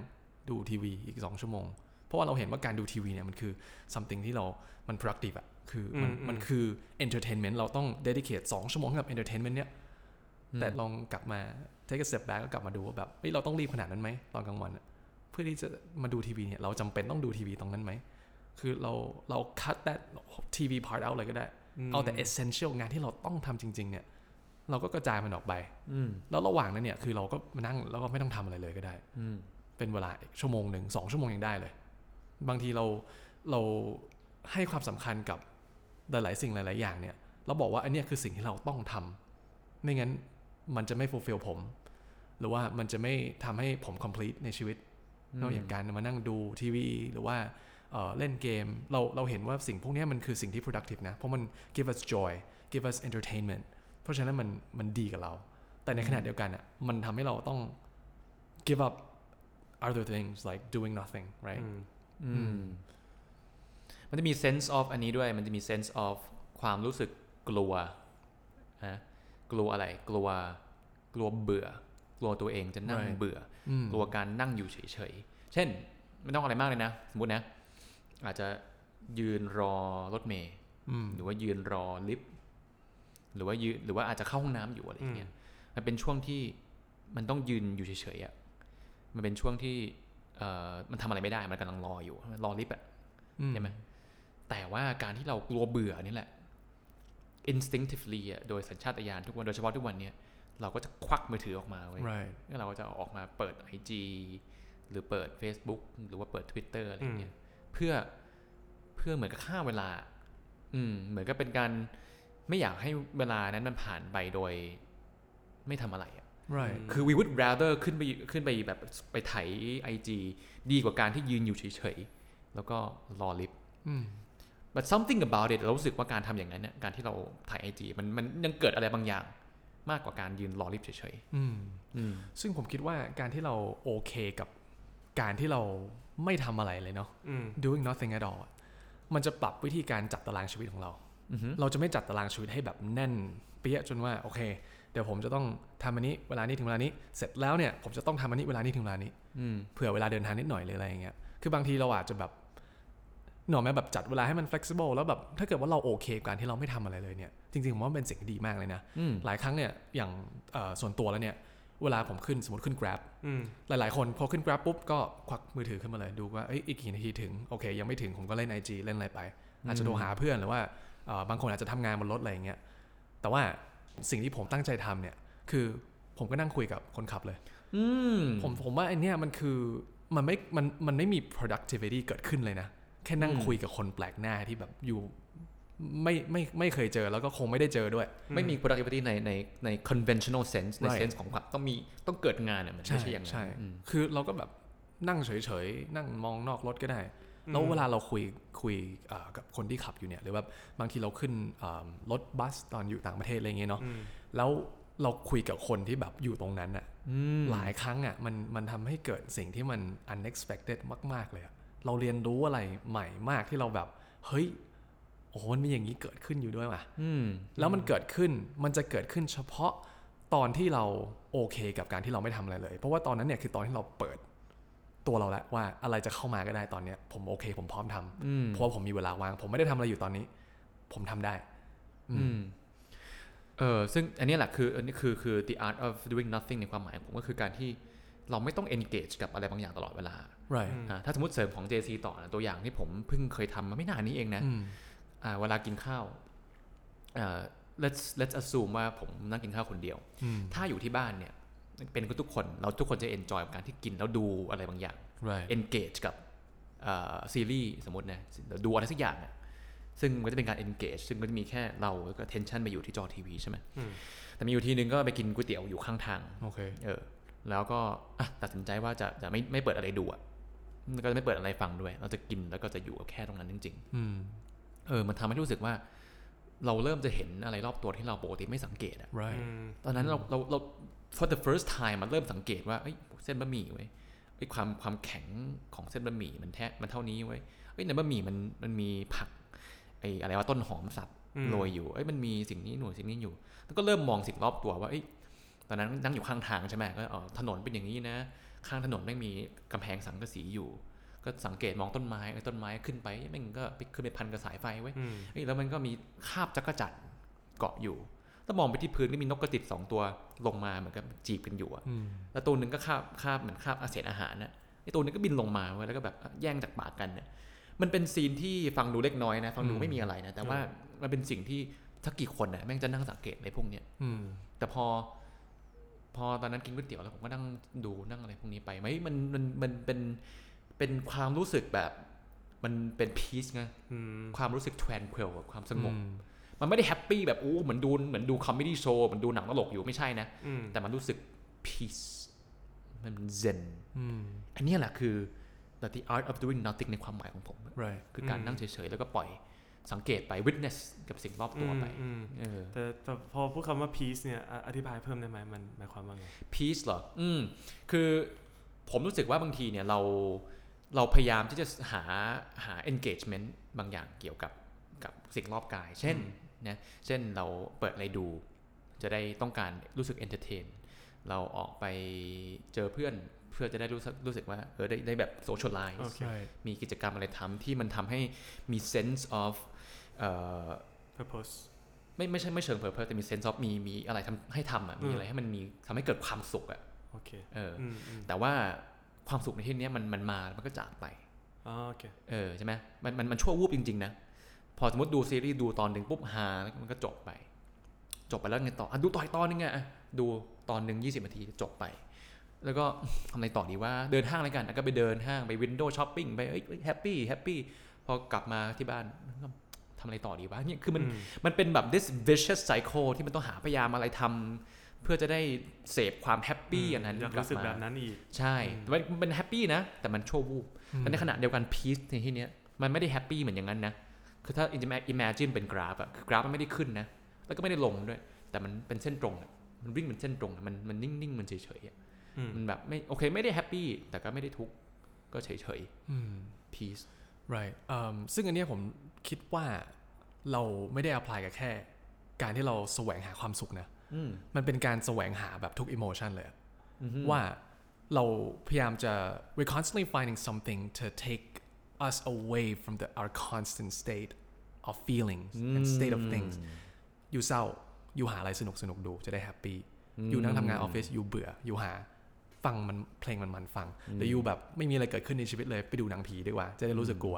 ดูทีวีอีกสองชั่วโมง เพราะว่าเราเห็นว่าการดูทีวีเนี่ยมันคือ something ที่เรา มัน productive อะคือมันอืมมันคือ entertainment เราต้อง dedicate สองชั่วโมงให้กับ entertainment เนี่ย แต่ลองกลับมา take a step back ก็กลับมาดูว่าแบบเฮ้ยเราต้องรีบขนาดนั้นไหมตอนกลางวันอะเพื่อที่จะมาดูทีวีเนี่ยเราจำเป็นต้องดูทีวีตรงนั้นไหม คือเราเรา cut that TV part out เลยก็ได้มเอาแต่ essential งานที่เราต้องทำจริง ๆ เนี่ยเราก็กระจายมันออกไปอืมแล้วระหว่างนั้นเนี่ยคือเราก็มานั่งแล้วก็ไม่ต้องทำอะไรเลยก็ได้อืมเป็นเวลาชั่วโมงหนึ่งสองชั่วโมงยังได้เลย บางทีเราเราให้ความสำคัญกับหลาย ๆ สิ่งหลาย ๆ อย่างเนี่ยเราบอกว่าอันเนี้ยคือสิ่งที่เราต้องทำไม่งั้นมันจะไม่ fulfill ผม หรือว่ามันจะไม่ทำให้ผม complete ในชีวิตนอกจากการมานั่งดูทีวี หรือว่าเอ่อเล่นเกมเราเราเห็นว่าสิ่งพวกเนี้ยมันคือสิ่งที่ productive นะ เพราะมัน give us joy give us entertainment เพราะฉะนั้นมันมันดีกับเรา แต่ในขณะเดียวกันอะมันทำให้เราต้อง give up other things like doing nothing right อืมอืม มันจะมี sense of อันนี้ด้วย มันจะมี sense of ความรู้สึกกลัวนะกลัวอะไร กลัว กลัวเบื่อ กลัวตัวเองจะนั่ง Right เบื่ออืมกลัวการนั่งอยู่เฉยๆ เช่น ไม่ต้องอะไรมากเลยนะ สมมตินะ อาจจะยืนรอรถเมล์อืมหรือว่ายืนรอลิฟต์หรือว่ายืนหรือว่าอาจจะเข้าห้องน้ำอยู่อะไรอย่างเงี้ย มันเป็นช่วงที่มันต้องยืนอยู่เฉยๆอะ มันเป็นช่วงที่ เอ่อมันทำอะไรไม่ได้มันกำลังรออยู่รอลิฟต์อะใช่ไหมแต่ว่าการที่เรากลัวเบื่อนี่แหละ instinctively อะโดยสัญชาตญาณทุกวันโดยเฉพาะทุกวันเนี้ยเราก็จะควักมือถือออกมาเว้ย right แล้วเราก็จะออกมาเปิด IG หรือเปิด Facebook หรือว่าเปิด Twitter อะไรอย่างเงี้ยเพื่อเพื่อเหมือนกับฆ่าเวลา อืม เหมือนกับเป็นการไม่อยากให้เวลานั้นมันผ่านไปโดย ไม่ทำอะไรอะ right คือ we would rather ขึ้นไปขึ้นไปแบบไปไถ IG ดีกว่าการที่ยืนอยู่เฉยๆ แล้วก็รอลิฟต์อืม but something about it เรารู้สึกว่าการทำอย่างนั้นเนี่ยการที่เราถ่าย IG มันมันยังเกิดอะไรบางอย่างมากกว่าการยืนรอลิฟต์เฉยอืมๆอืม ซึ่งผมคิดว่าการที่เราโอเคกับการที่เราไม่ทำอะไรเลยเนาะ อืม doing nothing at all อะมันจะปรับวิธีการจัดตารางชีวิตของเรา อือฮึ เราจะไม่จัดตารางชีวิตให้แบบแน่น เปี้ยจนว่าโอเค เดี๋ยวผมจะต้องทำอันนี้เวลานี้ถึงเวลานี้ เสร็จแล้วเนี่ยผมจะต้องทำอันนี้เวลานี้ถึงเวลานี้อืมเผื่อเวลาเดินทางนิดหน่อยเลยอะไรอย่างเงี้ย คือบางทีเราอาจจะแบบหน่อแม้แบบจัดเวลาให้มัน flexible แล้วแบบถ้าเกิดว่าเราโอเคกับการที่เราไม่ทำอะไรเลยเนี่ย จริงๆผมว่ามันเป็นสิ่งที่ดีมากเลยนะอืมหลายครั้งเนี่ยอย่างเอ่อส่วนตัวแล้วเนี่ยเวลาผมขึ้นสมมติขึ้น Grab อืมหลายๆ คนพอขึ้น Grab ปุ๊บก็ควักมือถือขึ้นมาเลยดูว่าเอ้ยอีกกี่นาทีถึงโอเค ยังไม่ถึงผมก็เล่น IG เล่นอะไรไป อาจจะโทรหาเพื่อนหรือว่าเอ่อบางคนอาจจะทำงานบนรถอะไรอย่างเงี้ยแต่ว่า สิ่งที่ผมตั้งใจทำเนี่ย คือผมก็นั่งคุยกับคนขับเลย อืมผมผมว่าไอเนี้ยมันคือมันไม่มันมันไม่มี productivity เกิดขึ้นเลยนะ แค่นั่งอืมคุยกับคนแปลกหน้าที่แบบอยู่ไม่ไม่ไม่เคยเจอแล้วก็คงไม่ได้เจอด้วย ไม่มี productivity ในในใน conventional sense ใน Right sense ของความต้องมีต้องเกิดงานเนี่ยมันไม่ใช่อย่างนั้นใช่อืมคือเราก็แบบนั่งเฉยๆ นั่งมองนอกรถก็ได้ แล้วเวลาเราคุยคุยเอ่อกับคนที่ขับอยู่เนี่ยหรือว่าบางทีเราขึ้นเอ่อรถบัสตอนอยู่ต่างประเทศอะไรเงี้ยเนาะอืมแล้วเราคุยกับคนที่แบบอยู่ตรงนั้นอะอืมหลายครั้งอะมันมันทำให้เกิดสิ่งที่มัน unexpected มาก ๆ เลยอะเราเรียนรู้อะไรใหม่มากที่เราแบบ เฮ้ยโอ้โหมันมีอย่างนี้เกิดขึ้นอยู่ด้วยว่ะอืมแล้วมันเกิดขึ้นมันจะเกิดขึ้นเฉพาะตอนที่เราโอเคกับการที่เราไม่ทำอะไรเลย เพราะว่าตอนนั้นเนี่ยคือตอนที่เราเปิด ตัวเราแล้วว่าอะไรจะเข้ามาก็ได้ตอนเนี้ย ผมโอเค ผมพร้อมทำอืมเพราะว่าผมมีเวลาว่าง ผมไม่ได้ทำอะไรอยู่ตอนนี้ ผมทำได้อืมอืมเออซึ่งอันนี้แหละคืออันนี้คือคือ the art of doing nothing ในความหมายของผมก็คือการที่เราไม่ต้อง engage กับอะไรบางอย่างตลอดเวลา right อ่าถ้าสมมติเสริมของ JC ต่อนะตัวอย่างที่ผมเพิ่งเคยทำมาไม่นานนี้เองนะอืมอ่าเวลากินข้าวอ่า let's let's assume ว่าผมนั่งกินข้าวคนเดียวอืมถ้าอยู่ที่บ้านเนี่ย เป็นทุกคนเราทุกคนจะ enjoy กับการที่กินแล้วดูอะไรบางอย่าง right engage กับอ่าซีรีส์สมมตินะดูอะไรสักอย่างอะซึ่งมันก็จะเป็นการ engage ซึ่งก็จะมีแค่เราแล้วก็ tension ไปอยู่ที่จอทีวีใช่ไหมอืมแต่มีอยู่ทีนึงก็ไปกินก๋วยเตี๋ยวอยู่ข้างทางโอเคเออแล้วก็อะตัดสินใจว่าจะจะไม่ไม่เปิดอะไรดูอะแล้วก็จะไม่เปิดอะไรฟังด้วย เราจะกินแล้วก็จะอยู่กับแค่ตรงนั้นจริงอืมๆเออ มันทำให้รู้สึกว่า เราเริ่มจะเห็นอะไรรอบตัวที่เราปกติไม่สังเกตอะ right อืมตอนนั้นเราเราเรา for the first time มันเริ่มสังเกตว่าเอ้ยเส้นบะหมี่เว้ยเอ้ยความความแข็งของเส้นบะหมี่มันแท้มันเท่านี้เว้ยเอ้ยในบะหมี่มันมันมีผักไอ้อะไรว่าต้นหอมสับอืมโรยอยู่เอ้ยมันมีสิ่งนี้หน่วยสิ่งนี้อยู่ แล้วก็เริ่มมองสิ่งรอบตัวว่าเอ้ยตอนนั้นนั่งอยู่ข้างทางใช่ไหมก็เออถนนเป็นอย่างนี้นะ ข้างถนนไม่งมีกำแพงสังกะสีอยู่ ก็สังเกตมองต้นไม้เออต้นไม้ขึ้นไปแม่งก็ไปขึ้นไปพันกับสายไฟไว้ยอืมเอ้ยแล้วมันก็มีคราบจักรจั่นเกาะอยู่ แล้วมองไปที่พื้นก็มีนกกระติดสองตัวลงมาเหมือนกับจีบกันอยู่อะอืมแล้วตัวหนึ่งก็คาบคาบเหมือนคาบอาเศษอาหารนะไอ้ตัวหนึงก็บินลงมาเว้ยแล้วก็แบบแย่งจากปากกันเนี่ยมันเป็นซีนที่ฟังดูเล็กน้อยนะฟังดูไม่มีอะไรนะแต่ว่ามันเป็นสิ่งที่ถ้ากี่คนน่ะแม่งจะนั่งสังเกตในพวกเนี้ยอืมแต่พอ พอตอนนั้นกินก๋วยเตี๋ยวแล้วผมก็นั่งดูนั่งอะไรพวกนี้ไปไหมมันมันมันเป็นเป็นความรู้สึกแบบ มันเป็น peace ไงอืมความรู้สึก tranquil อะความสงบอื มมันไม่ได้ happy แบบโอ้เหมือนดูเหมือนดู comedy show เหมือนดูหนังตลกอยู่ไม่ใช่นะอืมแต่มันรู้สึก peace มัน zen อืมอันเนี้ยแหละคือ the the art of doing nothing ในความหมายของผม right คือการอืมนั่งเฉยๆ แล้วก็ปล่อยสังเกตไป witness กับสิ่งรอบตัวไปอืมเออแต่แต่พอพูดคำว่า peace เนี่ยอะอธิบายเพิ่มได้ไหมมันหมายความว่าไง peace เหรอ อืม คือผมรู้สึกว่าบางทีเนี่ยเราเราพยายามที่จะหาหา engagement บางอย่างเกี่ยวกับกับสิ่งรอบกาย เช่น นะเช่นเราเปิดอะไรดู จะได้ต้องการรู้สึก entertain เราออกไปเจอเพื่อนเพื่อจะได้รู้สึกรู้สึกว่าเออได้ได้แบบ socialize โอเค right มีกิจกรรมอะไรทำที่มันทำให้มี sense of เอ่อ purpose ไม่ไม่ใช่ไม่เชิง purpose แต่มี sense of มีมีอะไรทำให้ทำอะอืมมีอะไรให้มันมีทำให้เกิดความสุขอะโอเคเออออืมอืมแต่ว่าความสุขในที่เนี้ยมันมันมามันก็จากไปอ๋อโอเคเออใช่ไหมมันมันมันชั่ววูบจริง ๆ นะ พอสมมติดูซีรีส์ดูตอนหนึ่งปุ๊บฮาแล้วมันก็จบไป จบไปแล้วไงต่ออะดูต่ออีกตอนนึงไงอะดูตอนหนึ่งยี่สิบนาทีจบไป แล้วก็ทำอะไรต่อดีว่าเดินห้างอะไรกันอะก็ไปเดินห้างไป window shopping ไปเอ้ย happy happyพอกลับมาที่บ้านก็ทำอะไรต่อดีวะเนี่ยคือมันอืมมันเป็นแบบ this vicious cycle ที่มันต้องหาพยายามอะไรทำเพื่อจะได้เสพความ happy อันนั้นอยากกลับรู้สึกมาแบบนั้นอีกใช่อืมแต่ว่ามันเป็น happy นะ แต่มันชั่ววูบแต่ในขณะเดียวกัน peace ในที่เนี้ยมันไม่ได้ happy เหมือนอย่างนั้นนะ คือถ้า imagine เป็นกราฟอะคือกราฟมันไม่ได้ขึ้นนะ แล้วก็ไม่ได้ลงด้วย แต่มันเป็นเส้นตรงอะมันวิ่งเป็นเส้นตรงอะมันมันนิ่งๆมันเฉยๆอะอืมมันแบบไม่โอเคไม่ได้ happy แต่ก็ไม่ได้ทุกข์ก็เฉยอืมๆ peace right เอิ่มซึ่งอันเนี้ยผมคิดว่าเราไม่ได้ apply กับแค่ การที่เราแสวงหาความสุขนะอืมมันเป็นการแสวงหาแบบทุก emotion เลยอะอือฮึว่าเราพยายามจะ we're constantly finding something to take us away from the our constant state of feelings and state of things อยู่เศร้า อยู่หาอะไรสนุกสนุกดูจะได้แฮปปี้ อยู่นั่งทำงานออฟฟิศ อยู่เบื่อ อยู่หาฟังมันเพลงมันมันฟังหรืออยู่แบบไม่มีอะไรเกิดขึ้นในชีวิตเลย ไปดูหนังผีดีกว่า จะได้รู้สึกกลัว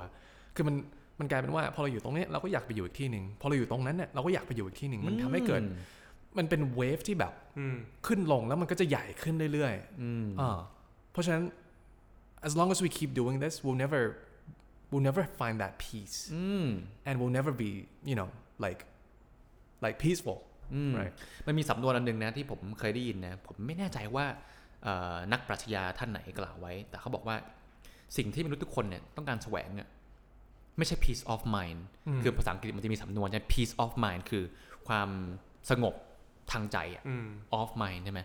คือมันมันกลายเป็นว่าพอเราอยู่ตรงเนี้ยเราก็อยากไปอยู่อีกที่หนึ่ง พอเราอยู่ตรงนั้นเนี่ยเราก็อยากไปอยู่อีกที่หนึ่ง มันทำให้เกิด มันเป็นเวฟที่แบบอืมขึ้นลงแล้วมันก็จะใหญ่ขึ้นเรื่อยอืมๆอ่าเพราะฉะนั้น as long as we keep doing this we'll never we'll never find that peace อืม and we'll never be you know like like peaceful อืม right มันมีสำนวนอันหนึ่งนะที่ผมเคยได้ยินนะผมไม่แน่ใจว่าเอ่อนักปรัชญาท่านไหนกล่าวไว้ แต่เขาบอกว่าสิ่งที่มนุษย์ทุกคนเนี่ยต้องการแสวงอะไม่ใช่ peace of mind คือภาษาอังกฤษมันจะมีสำนวนใช่ peace of mind คือความสงบทางใจอะอืม of mind ใช่ไหม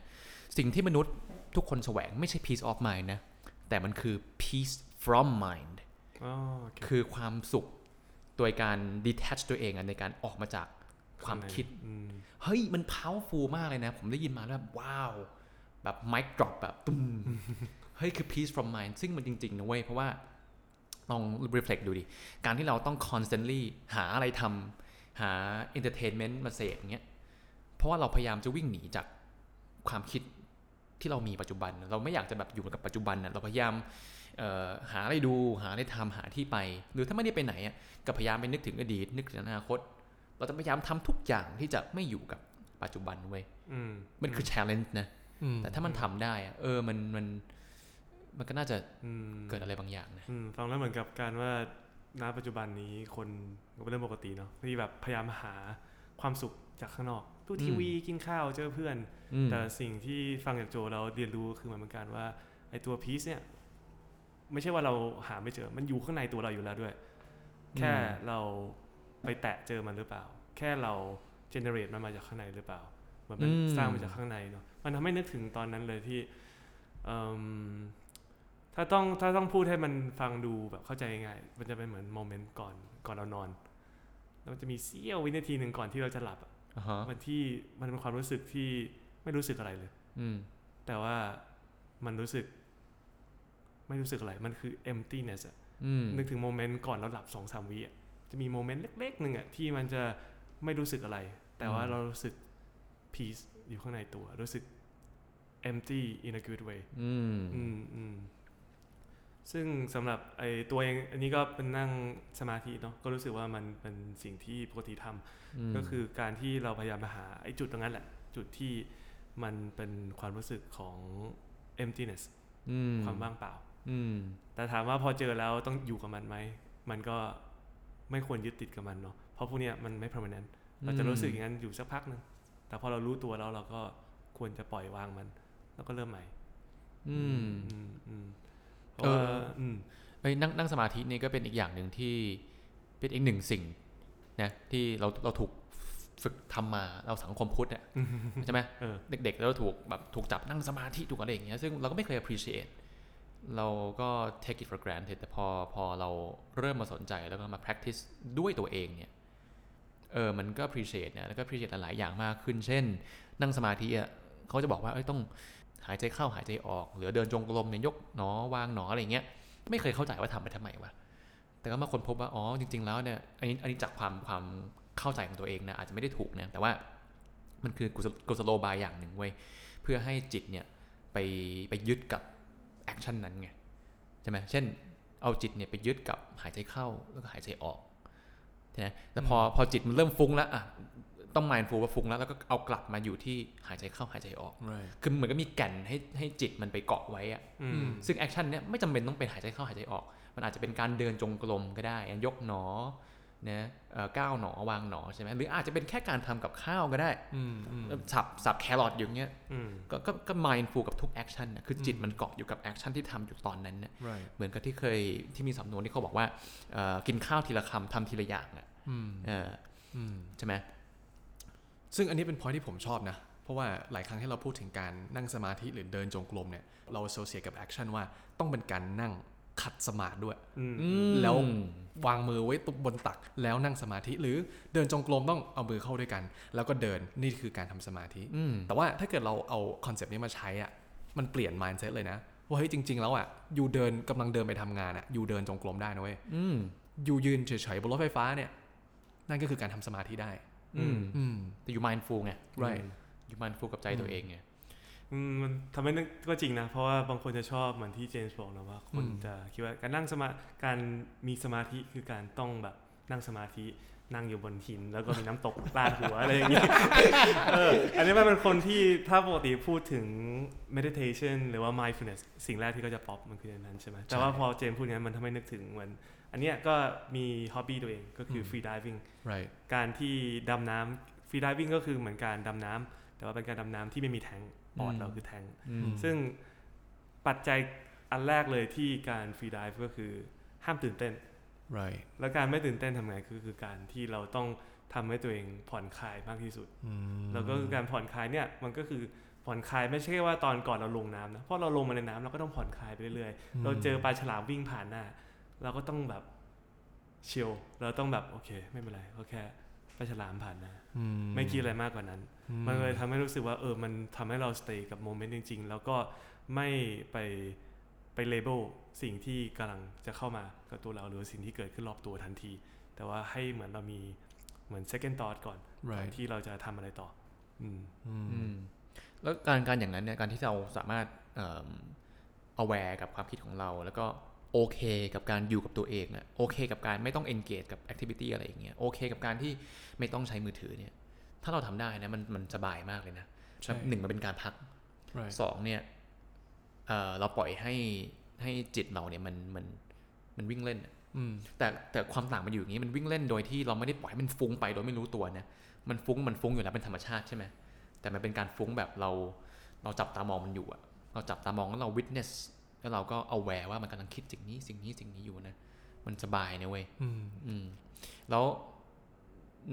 สิ่งที่มนุษย์ทุกคนแสวงไม่ใช่ peace of mind นะแต่มันคือ peace from mind อ๋อโอเคคือความสุขโดยการ detach ตัวเองอะในการออกมาจากความคิดอืมเฮ้ย มัน powerful มากเลยนะ ผมได้ยินมาแล้วแบบว้าว แบบ mic drop แบบตุ้ม เฮ้ย คือ peace from mind ซึ่งมันจริง ๆ นะเว้ย เพราะว่าลอง reflect ดูดิ การที่เราต้อง constantly หาอะไรทำหา entertainment มาเสพอย่างเงี้ย เพราะว่าเราพยายามจะวิ่งหนีจากความคิดที่เรามีปัจจุบัน เราไม่อยากจะแบบอยู่กับปัจจุบันนะเราพยายามเอ่อ หาอะไรดูหาอะไรทำหาที่ไป หรือถ้าไม่ได้ไปไหนอะก็พยายามไปนึกถึงอดีต นึกถึงอนาคต เราจะพยายามทำทุกอย่างที่จะไม่อยู่กับปัจจุบันเว้ยอืมมันคือ challenge นะอืมแต่ถ้ามันทำได้อะเออมันมันมันก็น่าจะอืมเกิดอะไรบางอย่างนะอืมฟังแล้วเหมือนกับการว่าณปัจจุบันนี้คนก็เป็นเรื่องปกติเนาะที่แบบพยายามหาความสุขจากข้างนอกดูทีวีกินข้าวเจอเพื่อนอืมแต่สิ่งที่ฟังจากโจเราเรียนรู้คือเหมือนกันว่าไอ้ตัวพีซเนี่ย ไม่ใช่ว่าเราหาไม่เจอ มันอยู่ข้างในตัวเราอยู่แล้วด้วย แค่เราไปแตะเจอมันหรือเปล่า แค่เราเจเนเรตมันมาจากข้างในหรือเปล่าเหมือนมันอืมสร้างมาจากข้างในเนาะมันทำให้นึกถึงตอนนั้นเลยที่เอิ่มถ้าต้องถ้าต้องพูดให้มันฟังดูแบบเข้าใจง่ายๆมันจะเป็นเหมือนโมเมนต์ก่อนก่อนเรานอน แล้วมันจะมีเสี้ยววินาทีหนึ่งก่อนที่เราจะหลับอะอ่าฮะมันที่มันเป็นความรู้สึกที่ไม่รู้สึกอะไรเลย อืมแต่ว่ามันรู้สึก ไม่รู้สึกอะไร มันคือ emptiness อะอืมนึกถึงโมเมนต์ก่อนเราหลับสองสามวิอะจะมีโมเมนต์เล็กๆหนึ่งอะที่มันจะไม่รู้สึกอะไร แต่ว่าอืมเรารู้สึก peace อยู่ข้างในตัว รู้สึก empty in a good way อืมอืมอืมซึ่งสำหรับไอ้ตัวเองอันนี้ก็เป็นนั่งสมาธิเนาะก็รู้สึกว่ามันเป็นสิ่งที่ปกติทำมก็คือการที่เราพยายามไปหาไอ้จุดตรงนั้นแหละ จุดที่มันเป็นความรู้สึกของ emptiness มความว่างเปล่า อืม แต่ถามว่าพอเจอแล้วต้องอยู่กับมันไหม มันก็ไม่ควรยึดติดกับมันเนาะ เพราะพวกเนี้ยมันไม่ permanent เราจะรู้สึกอย่างนั้นอยู่สักพักหนึ่ง แต่พอเรารู้ตัวแล้วเราก็ควรจะปล่อยวางมัน แล้วก็เริ่มใหม่ อืม อืมอืมเพราะเออว่าอืมเอ้ยนั่งนั่งสมาธินี่ก็เป็นอีกอย่างหนึ่งที่เป็นอีกหนึ่งสิ่งนะที่เราเราถูกฝึกทำมาเราสังคมพุทธเนี่ยใช่ไหมเออเด็กๆเราถูกแบบถูกจับนั่งสมาธิถูกอะไรอย่างเงี้ยซึ่งเราก็ไม่เคย appreciate เราก็ take it for granted แต่พอพอเราเริ่มมาสนใจแล้วก็มา practice ด้วยตัวเองเนี่ย เออ มันก็ appreciate เนี่ย แล้วก็ appreciate หลายๆอย่างมากขึ้น เช่น นั่งสมาธิอะเขาจะบอกว่า เอ้ย ต้องหายใจเข้าหายใจออก หรือเดินจงกรมเนี่ยยกหนอวางหนออะไรเงี้ย ไม่เคยเข้าใจว่าทำไปทำไมวะ แต่ก็มาค้นพบว่า อ๋อ จริง ๆ แล้วเนี่ย อันนี้อันนี้จากความความเข้าใจของตัวเองนะ อาจจะไม่ได้ถูกนะ แต่ว่ามันคือกุศกุศโลบายอย่างหนึ่งเว้ย เพื่อให้จิตเนี่ยไปไปยึดกับ action นั้นไงใช่ไหมเช่น เอาจิตเนี่ยไปยึดกับหายใจเข้าแล้วก็หายใจออกใช่ไหมแต่พอพอจิตมันเริ่มฟุ้งแล้วอะต้อง mindful ว่าฟุ้งแล้วแล้วก็เอากลับมาอยู่ที่หายใจเข้าหายใจออก right คือเหมือนก็มีแก่นให้ให้จิตมันไปเกาะไว้อะอืมซึ่ง action เนี้ยไม่จำเป็นต้องเป็นหายใจเข้าหายใจออก มันอาจจะเป็นการเดินจงกรมก็ได้ ยกหนอ นะเอ่อก้าวหนอวางหนอใช่ไหมหรืออาจจะเป็นแค่การทำกับข้าวก็ได้อืมอืมสับสับแครอทอย่างเงี้ยอืมก็ก็ก็ mindful กับทุก action นะคือจิตมันเกาะอยู่กับ action ที่ทำอยู่ตอนนั้นเนี่ย right เหมือนกับที่เคยที่มีสำนวนที่เขาบอกว่าเอ่อกินข้าวทีละคำทำทีละอย่างอะอืมเอออืมใช่ไหมซึ่งอันนี้เป็น point ที่ผมชอบนะ เพราะว่าหลายครั้งที่เราพูดถึงการนั่งสมาธิหรือเดินจงกรมเนี่ยเรา associate กับ action ว่าต้องเป็นการนั่ง ขัดสมาธิด้วยอืมอืมแล้ววางมือไว้ตรงบนตักแล้วนั่งสมาธิ หรือเดินจงกรมต้องเอามือเข้าด้วยกัน แล้วก็เดินนี่คือการทำสมาธิอืมแต่ว่าถ้าเกิดเราเอา concept นี้มาใช้อะมันเปลี่ยน mindset เลยนะว่าเฮ้ยจริง ๆ แล้วอะอยู่เดินกำลังเดินไปทำงานอะอยู่เดินจงกรมได้นะเว้ยอืมอยู่ยืนเฉยๆบนรถไฟฟ้าเนี่ย นั่นก็คือการทำสมาธิได้อืมอืมแต่อยู่ mindful ไง right อยู่ mindful กับใจตัวเองไงอื มมันทำให้นึกก็จริงนะ เพราะว่าบางคนจะชอบเหมือนที่เจมส์บอกนะว่า คนอืมจะคิดว่าการนั่งสมาการมีสมาธิคือการต้องแบบนั่งสมาธินั่งอยู่บนหิน แล้วก็มีน้ำตกลาดหัวอะไรอย่างเงี้ยเอออันนี้มันเป็นคนที่ถ้าปกติพูดถึง meditation หรือว่า mindfulness สิ่งแรกที่เขาจะป๊อปมันคืออันนั้นใช่ไหมแต่ว่าพอเจมส์พูดอย่างนั้นมันทำให้นึกถึงเหมือนอันเนี้ยก็มี hobby ตัวเองก็คือ free diving right การที่ดำน้ำ free diving ก็คือเหมือนการดำน้ำแต่ว่าเป็นการดำน้ำที่ไม่มีแทงค์ ปอดอืมเราคือแทงค์อืมซึ่งปัจจัยอันแรกเลยที่การฟรีดิฟก็คือห้ามตื่นเต้น right แล้วการไม่ตื่นเต้นทำไงคือคือการที่เราต้องทำให้ตัวเองผ่อนคลายมากที่สุดอืมแล้วก็คือการผ่อนคลายเนี่ยมันก็คือผ่อนคลายไม่ใช่ว่าตอนก่อนเราลงน้ำนะเพราะเราลงมาในน้ำเราก็ต้องผ่อนคลายไปเรื่อยๆเราเจอปลาฉลามวิ่งผ่านหน้า เราก็ต้องแบบ chill เราต้องแบบโอเค ไม่เป็นไรก็แค่ปลาฉลามผ่านหน้าอืมไม่คิดอะไรมากกว่านั้นอื มมันเลยทำให้รู้สึกว่าเออมันทำให้เรา stay กับ moment จริง ๆ แล้วก็ไม่ไปไป label สิ่งที่กำลังจะเข้ามากับตัวเราหรือสิ่งที่เกิดขึ้นรอบตัวทันที แต่ว่าให้เหมือนเรามีเหมือน second thought ก่อนก่อน right ที่เราจะทำอะไรต่ออืมอืมอืมแล้วการการอย่างนั้นเนี่ยการที่เราสามารถเอ่อ aware กับความคิดของเรา แล้วก็โอเคกับการอยู่กับตัวเองนะโอเค กับการไม่ต้อง engage กับ activity อะไรอย่างเงี้ยโอเค กับการที่ไม่ต้องใช้มือถือเนี่ย ถ้าเราทำได้นะมันมันสบายมากเลยนะใช่หนึ่งมันเป็นการพัก right สองเนี่ยเอ่อเราปล่อยให้ให้จิตเราเนี่ยมันมันมันวิ่งเล่นอะอืมแต่แต่ความต่างมันอยู่อย่างนี้มันวิ่งเล่นโดยที่เราไม่ได้ปล่อยให้มันฟุ้งไปโดยไม่รู้ตัวนะมันฟุ้งมันฟุ้งอยู่แล้วเป็นธรรมชาติใช่ไหมแต่มันเป็นการฟุ้งแบบเราเราจับตามองมันอยู่อะเราจับตามองแล้วเรา witness แล้วเราก็ aware ว่ามันกำลังคิดสิ่งนี้สิ่งนี้สิ่งนี้อยู่นะมันสบายนะเว้ยอืมอืมแล้ว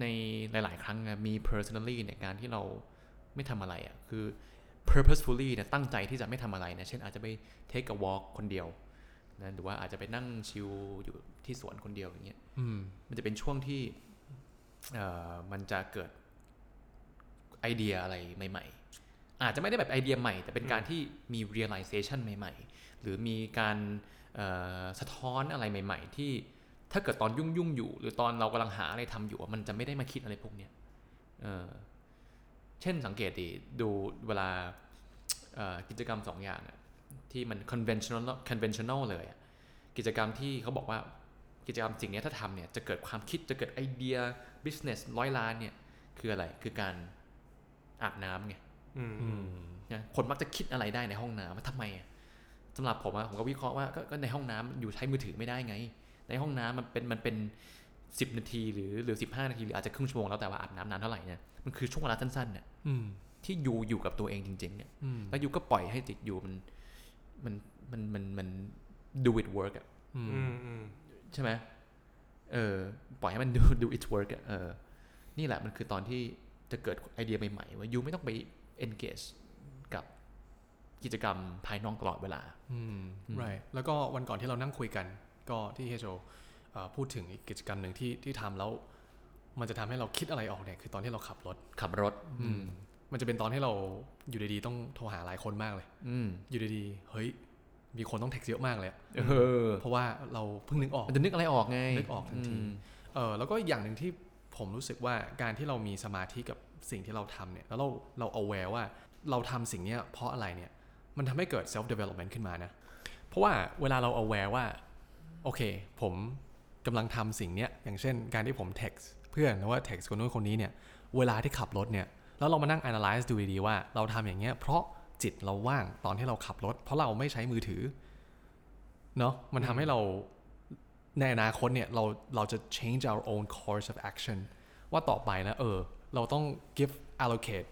ในหลาย ๆ ครั้งอะมี personally เนี่ยการที่เราไม่ทำอะไรอะ่ะคือ purposefully เนี่ยตั้งใจที่จะไม่ทำอะไรนะเช่นอาจจะไป take a walk คนเดียวนะหรือว่าอาจจะไปนั่งชิลอยู่ที่สวนคนเดียวอย่างเงี้ยอืมมันจะเป็นช่วงที่เอ่อมันจะเกิดไอเดียอะไรใหม่ ๆ อาจจะไม่ได้แบบไอเดียใหม่ แต่เป็นการที่มี realization ใหม่ ๆ หรือมีการเอ่อสะท้อนอะไรใหม่ ๆ ที่ ถ้าเกิดตอนยุ่งยุ่งๆอยู่ หรือตอนเรากำลังหาอะไรทำอยู่อะมันจะไม่ได้มาคิดอะไรพวกเนี้ยเออเช่นสังเกตดิดูเวลาเอ่อกิจกรรมสองอย่างอะที่มัน conventional conventional เลยอะกิจกรรมที่เขาบอกว่ากิจกรรมสิ่งเนี้ยถ้าทำเนี่ยจะเกิดความคิดจะเกิดไอเดีย business ร้อยล้านเนี่ยคืออะไรคือการอาบน้ำไงอืมอืมนะคนมักจะคิดอะไรได้ในห้องน้ำว่าทำไมอะสำหรับผมอะผมก็วิเคราะห์ว่าก็ก็ในห้องน้ำอยู่ใช้มือถือไม่ได้ไง ในห้องน้ำมันเป็นมันเป็นสิบนาทีหรือหรือสิบห้านาทีหรืออาจจะครึ่งชั่วโมงแล้วแต่ว่าอาบน้ำนานเท่าไหร่เนี่ยมันคือช่วงเวลาสั้นๆเนี่ยอืมที่อยู่อยู่กับตัวเองจริง ๆ เนี่ยอืมแล้วอยู่ก็ปล่อยให้จิตอยู่มันมันมันมันมัน do it work อะอืมอืมอืมใช่ไหมเออปล่อยให้มัน do do it work อะเออนี่แหละมันคือตอนที่จะเกิดไอเดียใหม่ๆว่ายูไม่ต้องไป engage กับกิจกรรมภายนอกตลอดเวลาอืมอืม right แล้วก็วันก่อนที่เรานั่งคุยกัน ก็ที่เฮโจเอ่อพูดถึงอีกกิจกรรมหนึ่งที่ที่ทำแล้ว มันจะทำให้เราคิดอะไรออกเนี่ยคือตอนที่เราขับรถขับรถ อืมมันจะเป็นตอนที่เราอยู่ดีๆต้องโทรหาหลายคนมากเลย อืมอยู่ดีๆเฮ้ยมีคนต้องเท็กซ์เยอะมากเลยอะเออเพราะว่าเราเพิ่งนึกออกมันจะนึกอะไรออกไงนึกออกทันทีมเออแล้วก็อีกอย่างหนึ่งที่ผมรู้สึกว่าการที่เรามีสมาธิกับสิ่งที่เราทำเนี่ยแล้วเราเรา aware ว่าเราทำสิ่งเนี้ยเพราะอะไรเนี่ยมันทำให้เกิด self development ขึ้นมานะ เพราะว่าเวลาเรา aware ว่า โอเค ผมกำลังทำสิ่งเนี้ยอย่างเช่น การที่ผม text เพื่อนหรือว่า text คนนู้นคนนี้เนี่ยเวลาที่ขับรถเนี่ยแล้วเรามานั่ง analyze ดูดีๆว่าเราทำอย่างเงี้ยเพราะจิตเราว่างตอนที่เราขับรถ เพราะเราไม่ใช้มือถือเนาะมันทำให้เราในอนาคตเนี่ยเราเราจะ change our own course of action ว่าต่อไปนะเออ เราต้อง give allocate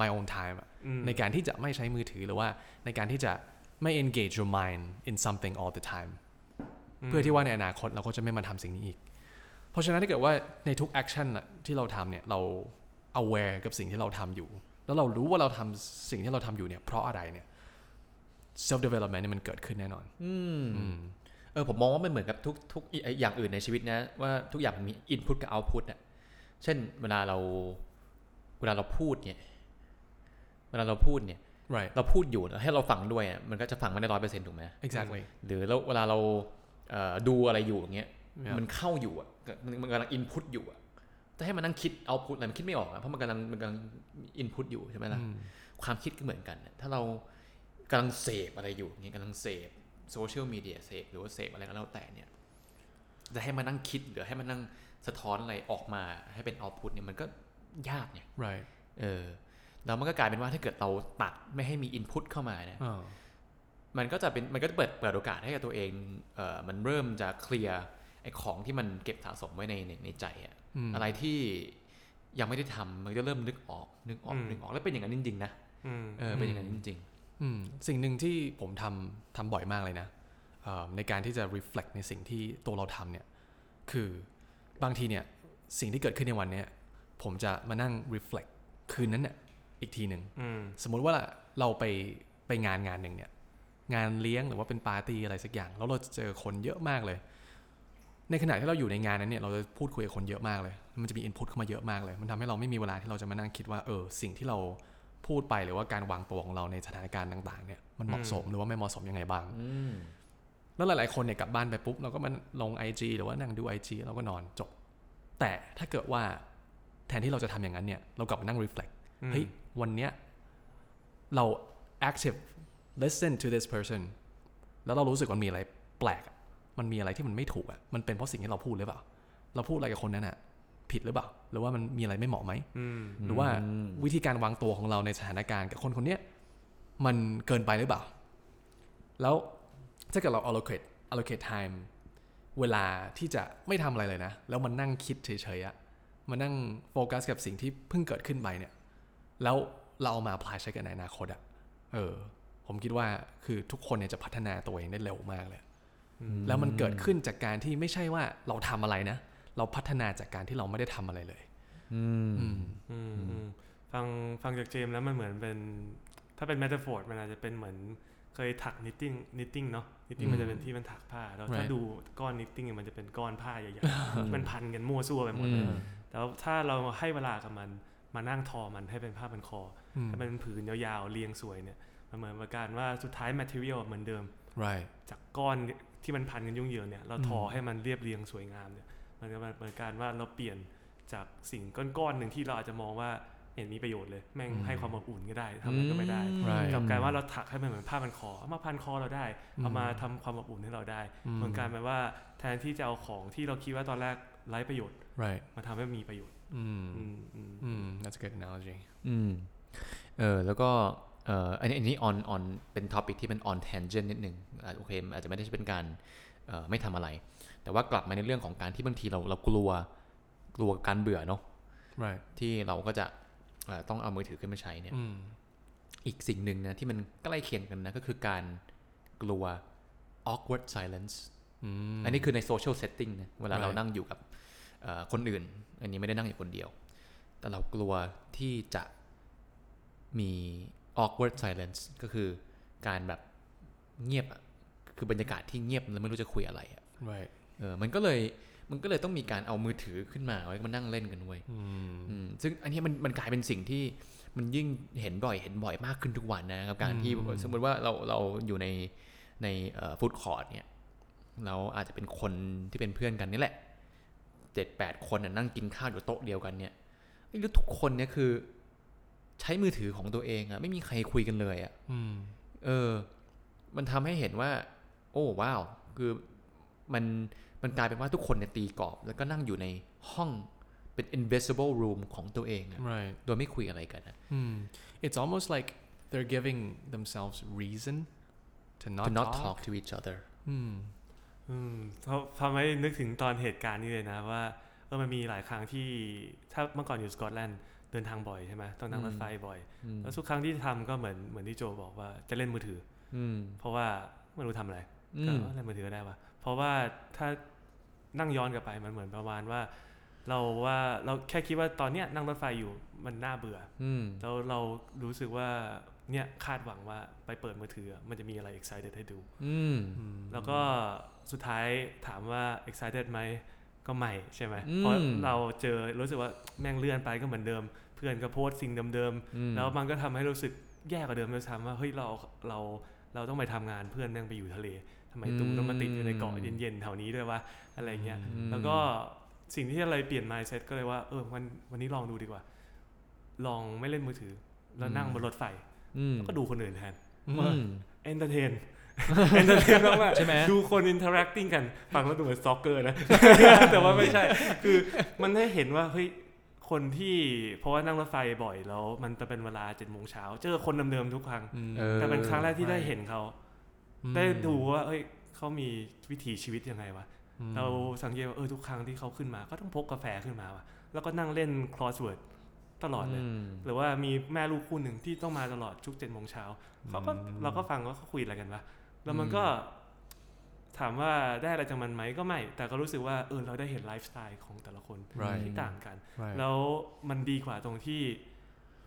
my own time อะอืมในการที่จะไม่ใช้มือถือหรือว่าในการที่จะไม่ engage your mind in something all the time เพื่อที่ว่าในอนาคตเราก็จะไม่มาทำสิ่งนี้อีก เพราะฉะนั้นถ้าเกิดว่าในทุก action น่ะที่เราทำเนี่ยเรา aware กับสิ่งที่เราทำอยู่ แล้วเรารู้ว่าเราทำสิ่งที่เราทำอยู่เนี่ยเพราะอะไรเนี่ย self development เนี่ยมันเกิดขึ้นแน่นอน อืมอืมเออผมมองว่ามันเหมือนกับทุกทุกอีไอ้อย่างอื่นในชีวิตนะว่าทุกอย่างมันมี input กับ output อะเช่นเวลาเราเวลาเราพูดเนี่ยเวลาเราพูดเนี่ย right เราพูดอยู่แล้วให้เราฟังด้วยอะมันก็จะฟังไม่ได้ร้อยเปอร์เซ็นต์ถูกไหม exactly หรือแล้วเวลาเราเอ่อ ดูอะไรอยู่อย่างเงี้ย Yeah. มันเข้าอยู่อะมันมันกำลัง input อยู่อะแต่ให้มันนั่งคิด output อะไรมันคิดไม่ออกอะเพราะมันกำลังมันกำลัง input อยู่ใช่ไหมล่ะอืมความคิดก็เหมือนกันน่ะถ้าเรากำลังเสพอะไรอยู่อย่างเงี้ยกำลังเสพโซเชียลมีเดียเสพหรือว่าเสพอะไรก็แล้วแต่เนี่ยจะให้มานั่งคิดหรือให้มานั่งสะท้อนอะไรออกมาให้เป็นเอาพุตเนี่ยมันก็ยากไง right เออแล้วมันก็กลายเป็นว่าถ้าเกิดเราตัดไม่ให้มีอินพุตเข้ามาเนี่ยอ่า มันก็จะเป็นมันก็จะเปิดเปิดโอกาสให้กับตัวเองเออมันเริ่มจะเคลียร์ไอ้ของที่มันเก็บสะสมไว้ในในในใจอะมอะไรที่ยังไม่ได้ทำมันก็เริ่มนึกออกนึกออกอืม นึกออกแล้วเป็นอย่างนั้นจริงๆนะอืม เออเป็นอย่างนั้นจริง อืมสิ่งหนึ่งที่ผมทำทำบ่อยมากเลยนะเอ่อในการที่จะ reflect ในสิ่งที่ตัวเราทำเนี่ย คือบางทีเนี่ย สิ่งที่เกิดขึ้นในวันเนี้ยผมจะมานั่ง reflect คืนนั้นเนี่ยอีกทีหนึ่ง อืม สมมุติว่าเราไปไปงานงานหนึ่งเนี่ย งานเลี้ยงหรือว่าเป็นปาร์ตี้อะไรสักอย่าง แล้วเราจะเจอคนเยอะมากเลย ในขณะที่เราอยู่ในงานนั้นเนี่ยเราจะพูดคุยกับคนเยอะมากเลย มันจะมีอินพุตเข้ามาเยอะมากเลย มันทำให้เราไม่มีเวลาที่เราจะมานั่งคิดว่าเออสิ่งที่เราพูดไปหรือว่าการวางตัวของเราในสถานการณ์ต่าง ๆ เนี่ยมันเหมาะสมหรือว่าไม่เหมาะสมยังไงบ้างๆอืมแล้วหลาย ๆ คนเนี่ยกลับบ้านไปปุ๊บเราก็มาลง IG หรือว่านั่งดู IG เราก็นอนจบ แต่ถ้าเกิดว่าแทนที่เราจะทำอย่างนั้นเนี่ย เรากลับมานั่ง reflect อืมเฮ้ยวันเนี้ยเรา active listen to this person แล้วเรารู้สึกว่ามีอะไรแปลกอะมันมีอะไรที่มันไม่ถูกอะ มันเป็นเพราะสิ่งที่เราพูดหรือเปล่า เราพูดอะไรกับคนนั้นอะ ผิดหรือเปล่า หรือว่ามันมีอะไรไม่เหมาะไหมอืมหรือว่าอืมวิธีการวางตัวของเราในสถานการณ์กับคนคนเนี้ยมันเกินไปหรือเปล่า แล้วถ้าเกิดเรา allocate allocate time เวลาที่จะไม่ทำอะไรเลยนะ แล้วมันนั่งคิดเฉยๆอะมานั่งโฟกัสกับสิ่งที่เพิ่งเกิดขึ้นไปเนี่ย แล้วเราเอามา apply ใช้กันในอนาคตอะเออ ผมคิดว่าคือทุกคนเนี่ยจะพัฒนาตัวเองได้เร็วมากเลย แล้วมันเกิดขึ้นจากการที่ไม่ใช่ว่าเราทำอะไรนะ เราพัฒนาจากการที่เราไม่ได้ทำอะไรเลยอืมอืมอืมอืมฟังฟังจากเจมส์แล้วมันเหมือนเป็น ถ้าเป็น m e t a p h o r มันอาจจะเป็นเหมือนเคยถัก knitting knitting เนาะ knitting อืมมันจะเป็นที่มันถักผ้าแล้วถ้า Right ดูก้อน knitting มันจะเป็นก้อนผ้าใหญ่ๆมันพันกันมั่วซั่วไปหมดเลยอืมแต่ว่าถ้าเราให้เวลากับมันมานั่งทอมันให้เป็นผ้าพันคออืมให้มันเป็นผืนยาวๆเรียงสวยเนี่ย มันเหมือนกับการว่าสุดท้าย material เหมือนเดิม right จากก้อนที่มันพันกันยุ่งเหยิงเนี่ย เราทออืมให้มันเรียบเรียงสวยงามเนี่ย มันก็เหมือนการว่าเราเปลี่ยนจากสิ่งก้อนๆหนึ่งที่เราอาจจะมองว่าเห็นมีประโยชน์เลย แม่งให้ความอบอุ่นก็ได้ทำอะไรก็ไม่ได้ Right กลับกลายว่าเราถักให้มันเหมือนผ้าพันคอเอามาพันคอเราได้ เอามาทำความอบอุ่นให้เราได้อืมเหมือนกันแปลว่าแทนที่จะเอาของที่เราคิดว่าตอนแรกไร้ประโยชน์ right มาทำให้มีประโยชน์อืมอืมอืมอืม that's a good analogy อืมเออแล้วก็ เอออันนี้อันนี้ on on เป็น topic ที่เป็น on tangent นิดนึงอะโอเคมันอาจจะไม่ได้เป็นการเอ่อไม่ทำอะไร แต่ว่ากลับมาในเรื่องของการที่บางทีเราเรากลัวกลัวการเบื่อเนาะ right ที่เราก็จะเอ่อต้องเอามือถือขึ้นมาใช้เนี่ยอืมอีกสิ่งหนึ่งนะที่มันใกล้เคียงกันนะก็คือการกลัว awkward silence อืมอันนี้คือใน social setting นะเวลา Right เรานั่งอยู่กับเอ่อคนอื่น อันนี้ไม่ได้นั่งอยู่คนเดียว แต่เรากลัวที่จะมี awkward silence ก็คือการแบบเงียบอะคือบรรยากาศที่เงียบแล้วไม่รู้จะคุยอะไรอะ right เออมันก็เลยมันก็เลยต้องมีการเอามือถือขึ้นมาไว้มานั่งเล่นกันเว้ยอืมอืมซึ่งอันนี้มันมันกลายเป็นสิ่งที่มันยิ่งเห็นบ่อยเห็นบ่อยมากขึ้นทุกวันนะครับการที่อืมสมมติว่าเราเราอยู่ในในฟู้ดคอร์ทเนี่ยเราอาจจะเป็นคนที่เป็นเพื่อนกันนี่แหละเจ็ดแปดคนน่ะนั่งกินข้าวอยู่โต๊ะเดียวกันเนี่ยไอ้แล้วทุกคนเนี่ยคือ ใช้มือถือของตัวเองอะไม่มีใครคุยกันเลยอะอืมเออ มันทำให้เห็นว่า โอ้ว้าว คือมันมันกลายเป็นว่าทุกคนเนี่ยตีกรอบ แล้วก็นั่งอยู่ในห้องเป็น invisible room ของตัวเองอะ right โดยไม่คุยอะไรกันนะ Hmm. It's almost like they're giving themselves reason to not, to not talk. talk to each other Hmm. อืมเพราะทำให้นึกถึงตอนเหตุการณ์นี้เลยนะว่าเออมันมีหลายครั้งที่ถ้าเมื่อก่อนอยู่สกอตแลนด์เดินทางบ่อยใช่ไหมต้องนั่งรถไฟบ่อยอืมแล้วทุกครั้งที่ทำก็เหมือนเหมือนที่โจบอกว่าจะเล่นมือถือ อืมเพราะว่าไม่รู้ทำอะไรอืก็มเล่นมือถือก็ได้วะเพราะว่าถ้านั่งย้อนกลับไปมันเหมือนประมาณว่า เราว่าเราแค่คิดว่าตอนเนี้ยนั่งรถไฟอยู่มันน่าเบื่ออืมแล้วเรารู้สึกว่าเนี่ยคาดหวังว่าไปเปิดมือถืออะมันจะมีอะไร excited ให้ดูอืม Hmm. แล้วก็สุดท้ายถามว่า excited ไหมก็ไม่ใช่ไหมอืมเพราะเราเจอรู้สึกว่าแม่งเลื่อนไปก็เหมือนเดิม เพื่อนก็โพสต์สิ่งเดิมอืมๆแล้วมันก็ทำให้รู้สึกแย่กว่าเดิมด้วยซ้ำว่าเฮ้ยเราเราเราต้องไปทำงานเพื่อนนั่งไปอยู่ทะเลทำไมตูต้องมาติดอยู่ในเกาะเย็นๆแถวนี้ด้วยวะอะไรเงี้ยอืมแล้วก็สิ่งที่อะไรเปลี่ยน mindset ก็เลยว่าเออวันวันนี้ลองดูดีกว่า ลองไม่เล่นมือถือ แล้วนั่งบนรถไฟอืมแล้วก็ดูคนอื่นแทนอืม entertain entertain มากๆใช่ไหมดูคน interacting กัน ฟังแล้วดูเหมือน stalker นะ แต่ว่าไม่ใช่ คือมันให้เห็นว่า เฮ้ย คนที่เพราะว่านั่งรถไฟบ่อยแล้ว มันจะเป็นเวลาเจ็ดโมงเช้าเจอคนเดิมๆทุกครั้ง Hmm. เออแต่เป็นครั้งแรกที่ได้เห็นเขา Hmm. ได้ดูว่า เอ้ยเขามีวิถีชีวิตยังไงวะเราสังเกตว่าเออทุกครั้งที่เขาขึ้นมา ก็ต้องพกกาแฟขึ้นมาวะแล้วก็นั่งเล่น crossword ตลอดเลยมหรือว่ามีแม่ลูกคู่หนึ่งที่ต้องมาตลอดทุกเจ็ดโมงเช้าเขาก็อืมเราก็ฟังว่าเขาคุยอะไรกันวะแล้วมันอืมก็ ถามว่าได้อะไรจากมันไหมก็ไม่ แต่ก็รู้สึกว่าเออเราได้เห็นไลฟ์สไตล์ของแต่ละคน Right ที่ต่างกัน right แล้วมันดีกว่าตรงที่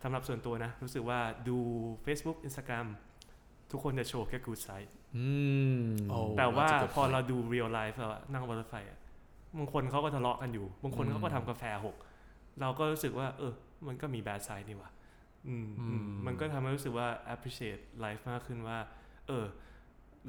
สำหรับส่วนตัวนะ รู้สึกว่าดู Facebook Instagram ทุกคนจะโชว์แค่ good side อืม Oh แต่ว่า that's a good พอ point เราดู real life แล้วอะนั่งบนรถไฟอะบางคนเขาก็ทะเลาะกันอยู่ บางคนเขาก็ทำกาแฟหก เราก็รู้สึกว่า เออ มันก็มี bad side นี่หว่าอืมอืมอืมมันก็ทำให้รู้สึกว่า appreciate life มากขึ้นว่า เออ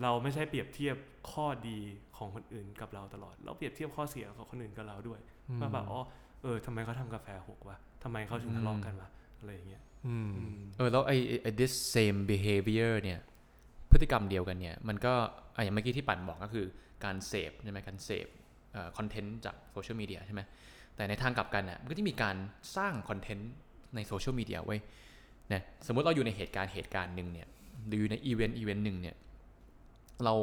เราไม่ใช่เปรียบเทียบข้อดีของคนอื่นกับเราตลอด เราเปรียบเทียบข้อเสียของคนอื่นกับเราด้วย Hmm. ว่าแบบอ๋อเออทำไมเขาทำกาแฟหกวะทำไมเขาถึงทะเลาะกันวะอะไรอย่างเงี้ย Hmm. อืมเออแล้วไอ้ไอ้ this same behavior เนี่ยพฤติกรรมเดียวกันเนี่ยมันก็อะอย่างเมื่อกี้ที่ปั่นบอกก็คือการเสพใช่ไหมการเสพคอนเทนต์จากโซเชียลมีเดียใช่ไหมแต่ในทางกลับกันอะมันก็จะมีการสร้างคอนเทนต์ในโซเชียลมีเดียไว้นะสมมติเราอยู่ในเหตุการณ์เหตุการณ์หนึ่งเนี่ยหรืออยู่ใน event event หนึ่งเนี่ย เรา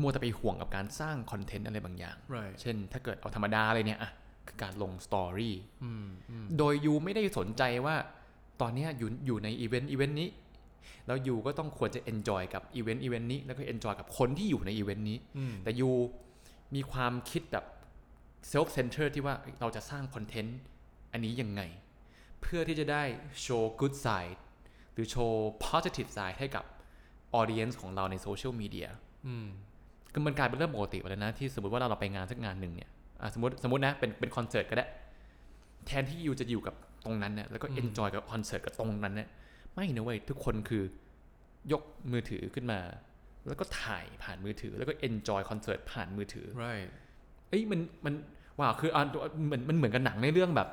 มัวแต่ไปห่วงกับการสร้าง content อะไรบางอย่าง right เช่น ถ้าเกิดเอาธรรมดาเลยเนี่ยอะคือการลง story Hmm. Hmm. โดย you ไม่ได้สนใจว่าตอนเนี้ยอยู่อยู่ใน event event นี้ แล้ว you ก็ต้องควรจะ enjoy กับ event event นี้ แล้วก็ enjoy กับคนที่อยู่ในอีเวนต์นี้ Hmm. แต่ you มีความคิดแบบ self center ที่ว่าเราจะสร้าง content อันนี้ยังไง เพื่อที่จะได้โชว์ good side หรือ show positive side ให้กับ audience ของเราใน social media Hmm. คือมันกลายเป็นเรื่องปกติไปแล้วนะที่สมมติว่าเราเราไปงานสักงานหนึ่งเนี่ยอะสมมติสมมตินะเป็นเป็นคอนเสิร์ตก็ได้ แทนที่ you จะอยู่กับตรงนั้นเนี่ยแล้วก็อืม enjoy กับคอนเสิร์ตกับตรงนั้นเนี่ยไม่นะเว้ยทุกคนคือยกมือถือขึ้นมา แล้วก็ถ่ายผ่านมือถือ แล้วก็ enjoy คอนเสิร์ตผ่านมือถือ right เอ้ยมันมันว้าวคืออ่านเหมือนมันเหมือนกับหนังในเรื่องแบบ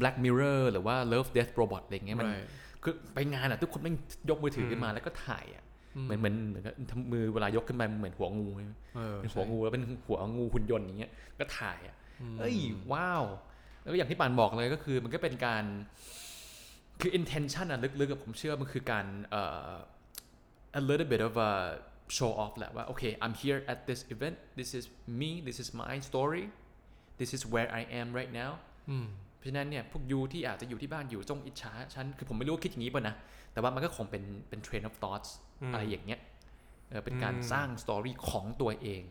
Black Mirror หรือว่า Love Death Robot อะไรเงี้ยมัน right คือไปงานอะทุกคนแม่งยกมือถือขึ้นมาแล้วก็ถ่ายอะเหมือนเหมือนเหมือนกับทำมือเวลายกขึ้นมาเหมือนหัวงูใช่ไหมเออเป็นหัวงูแล้วเป็นหัวงูหุ่นยนต์อย่างเงี้ยก็ถ่ายอะมเอ้ยว้าว แล้วก็อย่างที่ปานบอกเลยก็คือมันก็เป็นการคือ intention อะลึกๆกับผมเชื่อมันคือการเอ่อ a little bit of a show off แหละว่าโอเค I'm here at this event this is me this is my story this is where I am right now อืมเพ ราะฉะนั้นเนี่ยพวกยูที่อาจจะอยู่ที่บ้านอยู่จงอิจฉาฉันคือผมไม่รู้ว่าคิดอย่างนี้ป่ะนะ แต่ว่ามันก็คงเป็นเป็น train of thoughts อืมอะไรอย่างเงี้ยเออเป็นการอืมสร้างสตอรี่ของตัวเอง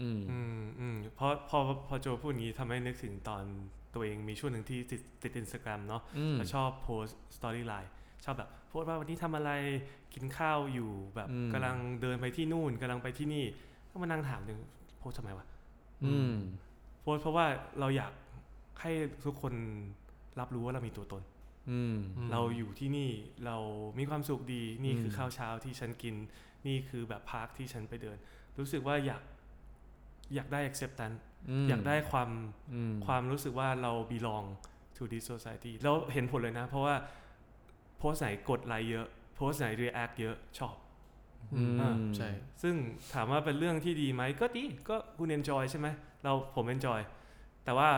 อืมอืมอืมเพราะพอพอโจพูดอย่างนี้ทำให้นึกถึงตอนตัวเองมีช่วงหนึ่งที่ติดติดอินสตาแกรมเนาะอืมแล้วชอบโพสstoryline ชอบแบบโพสต์ว่าวันนี้ทำอะไรกินข้าวอยู่แบบอืมกำลังเดินไปที่นู่นกำลังไปที่นี่ ก็มานั่งถามถึงโพสต์ทำไมวะอืมโพสต์เพราะว่าเราอยาก ให้ทุกคนรับรู้ว่าเรามีตัวตนอืมอืมเราอยู่ที่นี่เรามีความสุขดี นี่คืออืมข้าวเช้าที่ฉันกิน นี่คือแบบ park ที่ฉันไปเดิน รู้สึกว่าอยากอยากได้ acceptance มอยากได้ความอืมความรู้สึกว่าเรา belong to this society แล้วเห็นผลเลยนะ เพราะว่าโพสต์ไหนกดไลค์เยอะ โพสต์ไหน react เยอะชอบอืมอ่าใช่ ซึ่งถามว่าเป็นเรื่องที่ดีไหมก็ดี ก็คุณ enjoy ใช่ไหม เราผม enjoy แต่ว่า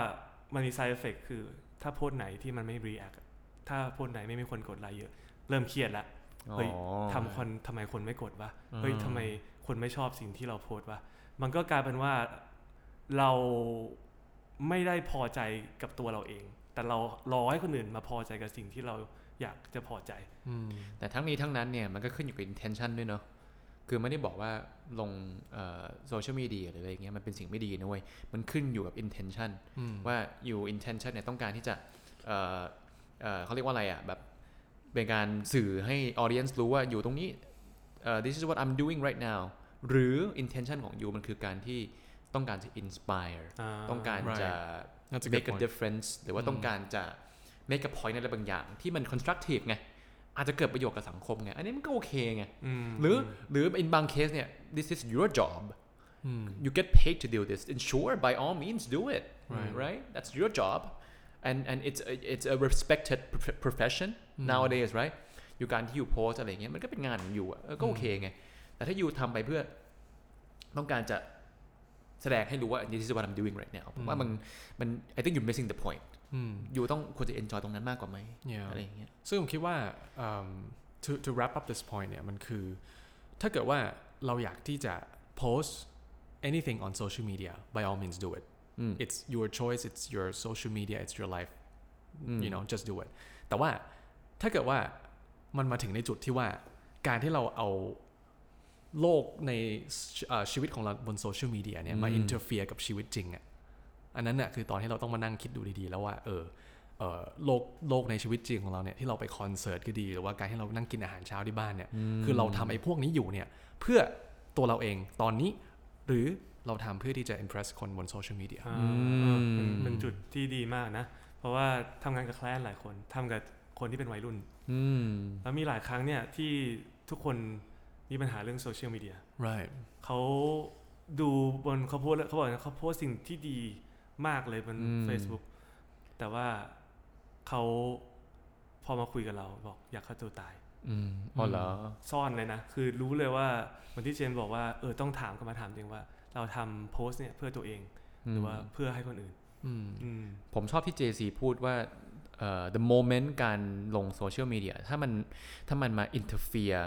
มันมี side effect คือ ถ้าโพสต์ไหนที่มันไม่ react อะถ้าโพสต์ไหนไม่มีคนกดไลค์เยอะ เริ่มเครียดละเฮ้ยอ๋อทำคนทำไมคนไม่กดวะอ่าเฮ้ยทำไมคนไม่ชอบสิ่งที่เราโพสต์วะมันก็กลายเป็นว่าเราไม่ได้พอใจกับตัวเราเอง แต่เรารอให้คนอื่นมาพอใจกับสิ่งที่เราอยากจะพอใจอืมแต่ทั้งนี้ทั้งนั้นเนี่ยมันก็ขึ้นอยู่กับ intention ด้วยเนาะ คือไม่ได้บอกว่าลงโซเชียลมีเดียหรืออะไรอย่างเงี้ยมันเป็นสิ่งไม่ดีนะเว้ย มันขึ้นอยู่กับ intention อืมว่าอยู่ intention เนี่ยต้องการที่จะเอ่อเอ่อเขาเรียกว่าอะไรอะแบบเป็นการสื่อให้ audience รู้ว่าอยู่ตรงนี้เอ่อ this is what I'm doing right now หรือ intention ของยูมันคือการที่ต้องการจะ inspire อ่าต้องการ Right. จะ That's a good make a point difference หรือว่าอืมต้องการจะ make a point อะไรบางอย่างที่มัน constructive ไง อาจจะเกิดประโยชน์กับสังคมไง อันนี้มันก็โอเคไงมหรือหรือ in บางเคสเนี่ย this is your job อืม you get paid to do this and sure by all means do it Right. right that's your job and and it's a, it's a respected prof- profession อืม nowadays right อยู่การที่อยู่โพสอะไรเงี้ยมันก็เป็นงานของอยู่อะเออก็โอเคไง แต่ถ้าอยู่ทำไปเพื่อต้องการจะแสดงให้รู้ว่า this is what I'm doing right now ผมว่ามันมัน I think you're missing the point อืมอยู่ต้องควรจะ enjoy ตรงนั้นมากกว่าไหม yeah อะไรอย่างเงี้ยซึ่งผมคิดว่าอืม to to wrap up this point เนี่ยมันคือ ถ้าเกิดว่าเราอยากที่จะ post anything on social media by all means do it อืม it's your choice it's your social media it's your life อืม you know just do it แต่ว่าถ้าเกิดว่ามันมาถึงในจุดที่ว่าการที่เราเอาโลกในเอ่อชีวิตของเราบนโซเชียลมีเดียเนี่ยมาอืม interfere กับชีวิตจริงอะ อันนั้นน่ะคือตอนที่เราต้องมานั่งคิดดูดีๆ แล้วว่าเออเออโลกโลกในชีวิตจริงของเราเนี่ยที่เราไปคอนเสิร์ตก็ดี หรือว่าการที่เรานั่งกินอาหารเช้าที่บ้านเนี่ยคือเราทำไอ้พวกนี้อยู่เนี่ยเพื่อตัวเราเองตอนนี้ หรือเราทำเพื่อที่จะ impress คนบนโซเชียลมีเดียอ่าเป็นเป็นจุดที่ดีมากนะ เพราะว่าทำงานกับแคลนหลายคนทำกับคนที่เป็นวัยรุ่นอืมแล้วมีหลายครั้งเนี่ยที่ทุกคนมีปัญหาเรื่องโซเชียลมีเดีย right เขาดูบนเขาโพสต์เขาบอกนะเขาโพสต์สิ่งที่ดี มากเลยบนอืม Facebook แต่ว่าเขาพอมาคุยกับเราบอกอยากฆ่าตัวตายอืมอ๋อเหรอซ่อนเลยนะ คือรู้เลยว่าวันที่เจนบอกว่าเออต้องถามกันมาถามจริงว่า เราทำโพสต์เนี่ยเพื่อตัวเอง หรือว่าเพื่อให้คนอื่นอืมอืมผมชอบที่ JC พูดว่าเอ่อ the moment การลงโซเชียลมีเดียถ้ามันถ้ามันมา interfere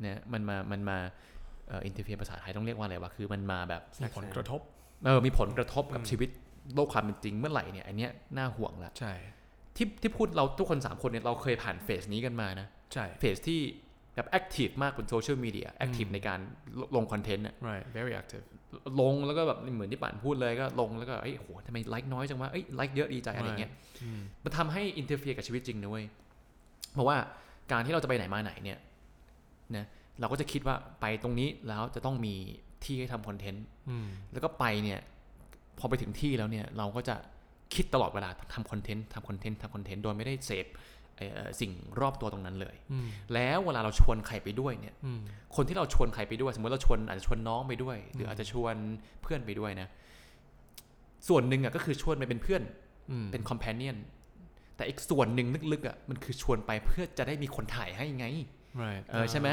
เนี่ยมันมามันมาเอ่อ interfere ภาษาไทยต้องเรียกว่าอะไรวะคือมันมาแบบมีผลกระทบเออมีผลกระทบกับอืมชีวิต โลกความเป็นจริงเมื่อไหร่เนี่ยอันเนี้ยน่าห่วงละใช่ที่ที่พูดเราทุกคน 3 คนเนี่ยเราเคยผ่านเฟสนี้กันมานะใช่เฟสที่แบบ active มากบนโซเชียลมีเดีย active ในการลงคอนเทนต์อะ right very active ลงแล้วก็แบบเหมือนที่ป่านพูดเลยก็ลงแล้วก็เอ้ยโหทำไมไลค์น้อยจังวะเอ้ยไลค์เยอะดีใจอะไรเงี้ยอืมมันทำให้ interfere กับชีวิตจริงนะเว้ยเพราะว่าการที่เราจะไปไหนมาไหนเนี่ยนะเราก็จะคิดว่าไปตรงนี้แล้วจะต้องมีที่ให้ทำคอนเทนต์อืมแล้วก็ไปเนี่ย พอไปถึงที่แล้วเนี่ยเราก็จะคิดตลอดเวลาทำคอนเทนต์ทำคอนเทนต์ทำคอนเทนต์โดยไม่ได้เสพเอ่อสิ่งรอบตัวตรงนั้นเลยอืมแล้วเวลาเราชวนใครไปด้วยเนี่ยอืมคนที่เราชวนใครไปด้วย สมมติเราชวนอาจจะชวนน้องไปด้วย หรืออาจจะชวนเพื่อนไปด้วยนะ ส่วนหนึ่งอะก็คือชวนไปเป็นเพื่อนอืมเป็น companion แต่อีกส่วนหนึ่งลึกๆอะมันคือชวนไปเพื่อจะได้มีคนถ่ายให้ไง right เออใช่ไหม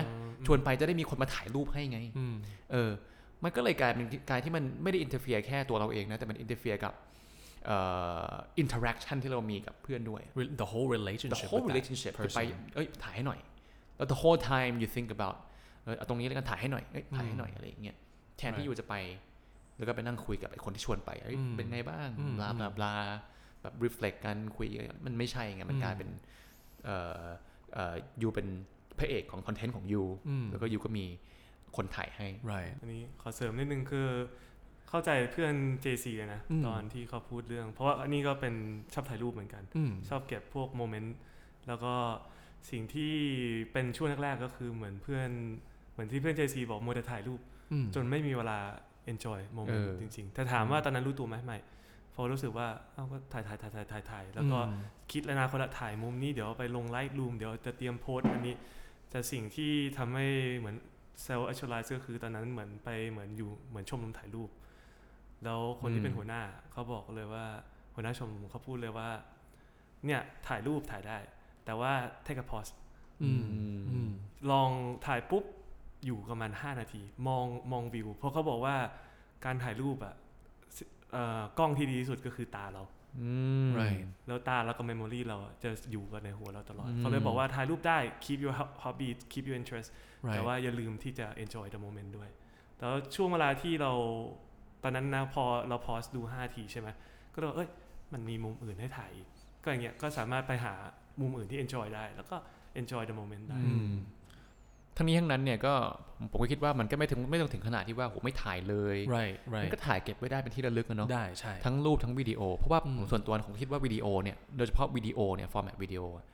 ชวนไปจะได้มีคนมาถ่ายรูปให้ไงอืมเออ มันก็เลยกลายเป็นกลายที่มันไม่ได้อินเ r อร์เฟียแค่ตัวเราเองนะ แต่มันอินเ r อร์เฟียกับเอ่ออินเทอร์แอคชั่นที่เรามีกับเพื่อนด้วย Re- the whole the relationship whole with that relationship คือไป person เอ้ยถ่ายให้หน่อยแล้ว the whole time you think about เออเอาตรงนี้แล้วกันถ่ายให้หน่อยเอ้ยถ่ายให้หน่อยอะไรอย่างเงี้ยแทนที่ Right. อยู่จะไป แล้วก็ไปนั่งคุยกับไอ้คนที่ชวนไปเอ้ยอืมเป็นไงบ้างอืมบลาบลาบลาแบบ reflect กันคุยกันมันไม่ใช่ไงมันอืมกลายเป็นเอ่อเอ่อยูเป็นพระเอกของคอนเทนต์ของยูอืมแล้วก็ยูก็มี คนถ่ายให้ right อันนี้ขอเสริมนิดนึงคือ เข้าใจเพื่อน JC เลยนะอืมตอนที่เขาพูดเรื่อง เพราะว่าอันนี้ก็เป็นชอบถ่ายรูปเหมือนกันอืมชอบเก็บพวก moment แล้วก็สิ่งที่เป็นช่วงแรกๆก็คือเหมือนเพื่อนเหมือนที่เพื่อน JC บอกมัวแต่ถ่ายรูปอืมจนไม่มีเวลา enjoy โมเมนเอต์อจริงๆแต่ถามว่าตอนนั้นรู้ตัวไหมไม่พอรู้สึกว่าเอ้าก็ถ่ายถ่ายถ่ายถ่ายถ่ายถ่ายแล้วก็อืมคิดแล้วนะคนละถ่ายมุมนี้เดี๋ยวเอาไปลง Lightroom เดี๋ยวจะเตรียมโพสต์อันนี้ แต่สิ่งที่ทำให้เหมือน เซลล์ actualize ก็คือตอนนั้นเหมือนไปเหมือนอยู่เหมือนชมรมถ่ายรูป แล้วคนที่เป็นหัวหน้าเขาบอกเลยว่าหัวหน้าชมรมเขาพูดเลยว่า เนี่ยถ่ายรูปถ่ายได้ แต่ว่า take a pause อืมอืมลองถ่ายปุ๊บอยู่ประมาณ 5 นาที มองมองวิว เพราะเขาบอกว่าการถ่ายรูปอะสิเอ่อกล้องที่ดีที่สุดก็คือตาเราอืม right แล้วตาแล้วก็ memory เราอะจะอยู่กันในหัวเราตลอดอืมเขาเลยบอกว่าถ่ายรูปได้ keep your ho- hobby keep your interest แต่ right ว่าอย่าลืมที่จะ enjoy the moment ด้วยแต่ว่าช่วงเวลาที่เราตอนนั้นนะพอเรา pause ดู 5 ทีใช่ไหมก็เลยว่าเอ้ยมันมีมุมอื่นให้ถ่ายอีก ก็อย่างเงี้ยก็สามารถไปหามุมอื่นที่ enjoy ได้ แล้วก็ enjoy the moment ได้อืม ทั้งนี้ทั้งนั้นเนี่ยก็ผมผมก็คิดว่ามันก็ไม่ถึงไม่ต้องถึงขนาดที่ว่าโหไม่ถ่ายเลย right มัน right ก็ถ่ายเก็บไว้ได้เป็นที่ระลึกอะเนาะได้ใช่ทั้งรูปทั้งวิดีโอ เพราะว่าอืมผมส่วนตัวผมคิดว่าวิดีโอเนี่ยโดยเฉพาะวิดีโอเนี่ย format วิดีโออะ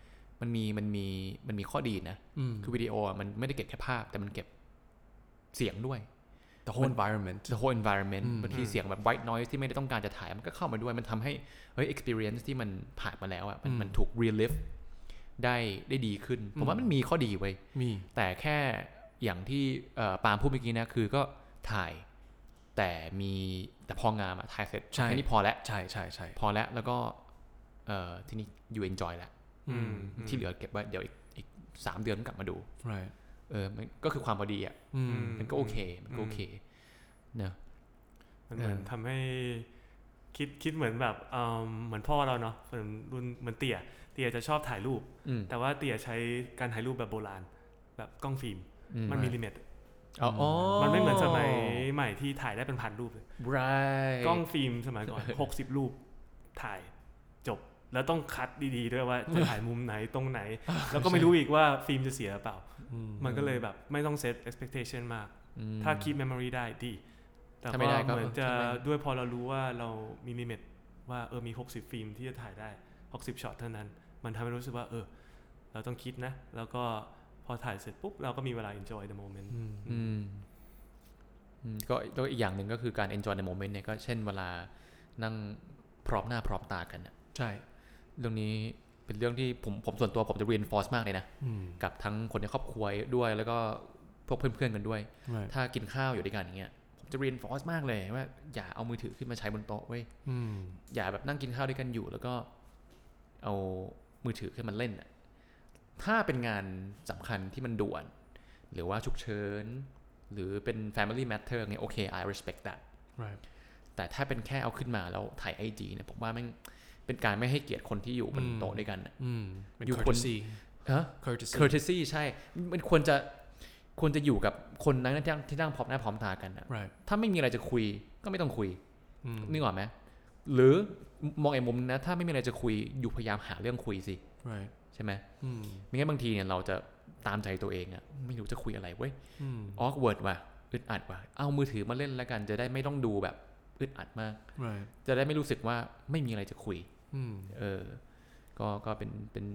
มันมีมันมีมันมีข้อดีนะอืมคือวิดีโออะมันไม่ได้เก็บแค่ภาพ แต่มันเก็บเสียงด้วย the whole environment the whole environment อืมบางทีอืมเสียงแบบ white noise ที่ไม่ได้ต้องการจะถ่ายมันก็เข้ามาด้วยมันทำให้เฮ้ย experience ที่มันผ่านมาแล้วอะมันอืมมันถูก relive ได้ได้ดีขึ้น ผมว่าอืมมันมีข้อดีไว้ยมี แต่แค่อย่างที่เอ่อปาล์มพูดเมื่อกี้นะคือก็ถ่ายแต่มีแต่พองามอะถ่ายเสร็จใช่แค่นี้พอแล้วใช่ใช่ใช่พอแล้วแล้วก็เอ่อทีนี้ you enjoy แล้วอืมที่เหลือเก็บไว้เดี๋ยวอีกอีกสามเดือนกลับมาดู right เออมันก็คือความพอดีอะอืมมันก็โอเค มันก็โอเคเนอะมันเหมือนเออทำให้คิดคิดเหมือนแบบเอิ่มเหมือนพ่อเราเนาะเหมือนรุ่นเหมือนเตี่ย เตี่ยจะชอบถ่ายรูปอืมแต่ว่าเตี่ยใช้การถ่ายรูปแบบโบราณ แบบกล้องฟิล์มอืมันมีลิมิตอ๋ออ๋อมันไม่เหมือนสมัยใหม่ที่ถ่ายได้เป็นพันรูปเลย right กล้องฟิล์มสมัยก่อน60รูปถ่ายจบ แล้วต้องคัดดีๆด้วยว่าจะถ่ายมุมไหนตรงไหน แล้วก็ไม่รู้อีกว่าฟิล์มจะเสียหรือเปล่าอืมมันก็เลยแบบไม่ต้อง set expectation มากอืมถ้า keep memory ได้ดีแต่ถ้าไม่ได้ก็เหมือนจะทำไมด้วยพอเรารู้ว่าเรามี limit ว่าเออมี 60 ฟิล์มที่จะถ่ายได้ 60ช็อตเท่านั้น มันทำให้รู้สึกว่า เออ เราต้องคิดนะ แล้วก็พอถ่ายเสร็จปุ๊บ เราก็มีเวลา enjoy the moment อืมอืมอืมก็แล้วอีกอย่างหนึ่งก็คือการ enjoy ในโมเมนต์เนี่ยก็เช่นเวลานั่งพร้อมหน้าพร้อมตากันน่ะใช่ เรื่องนี้เป็นเรื่องที่ผมผมส่วนตัวผมจะ reinforce มากเลยนะอืมกับทั้งคนในครอบครัวด้วย แล้วก็พวกเพื่อนๆกันด้วย right ถ้ากินข้าวอยู่ด้วยกันอย่างเงี้ยผมจะ reinforce มากเลยว่า อย่าเอามือถือขึ้นมาใช้บนโต๊ะเว้ยอืมอย่าแบบนั่งกินข้าวด้วยกันอยู่ แล้วก็เอา มือถือขึ้นมาเล่นน่ะถ้าเป็นงานสำคัญที่มันด่วน หรือว่าฉุกเฉินหรือเป็น family matter เนี่ยโอเค I respect that right แต่ถ้าเป็นแค่เอาขึ้นมาแล้วถ่ายไอจีเนี่ยผมว่าแม่งเป็นการไม่ให้เกียรติคนที่อยู่บนอืมโต๊ะด้วยกันน่ะอืมเป็นอยู่คน courtesy ฮะ courtesy courtesy ใช่ มันควรจะควรจะอยู่กับคนนั้นที่นั่งที่นั่งพร้อมหน้าพร้อมตากันน่ะ right ถ้าไม่มีอะไรจะคุยก็ไม่ต้องคุยอืมนึกออกไหม หรือมองอีกมุมนึงนะ ถ้าไม่มีอะไรจะคุยอยู่พยายามหาเรื่องคุยสิ right ใช่ไหมอืมไม่งั้นบางทีเนี่ยเราจะตามใจตัวเองอะไม่รู้จะคุยอะไรเว้ยอืม awkward ว่ะอึดอัดว่ะเอามือถือมาเล่นแล้วกันจะได้ไม่ต้องดูแบบอึดอัดมาก right จะได้ไม่รู้สึกว่าไม่มีอะไรจะคุยอืมเออ ก็ก็เป็นเป็น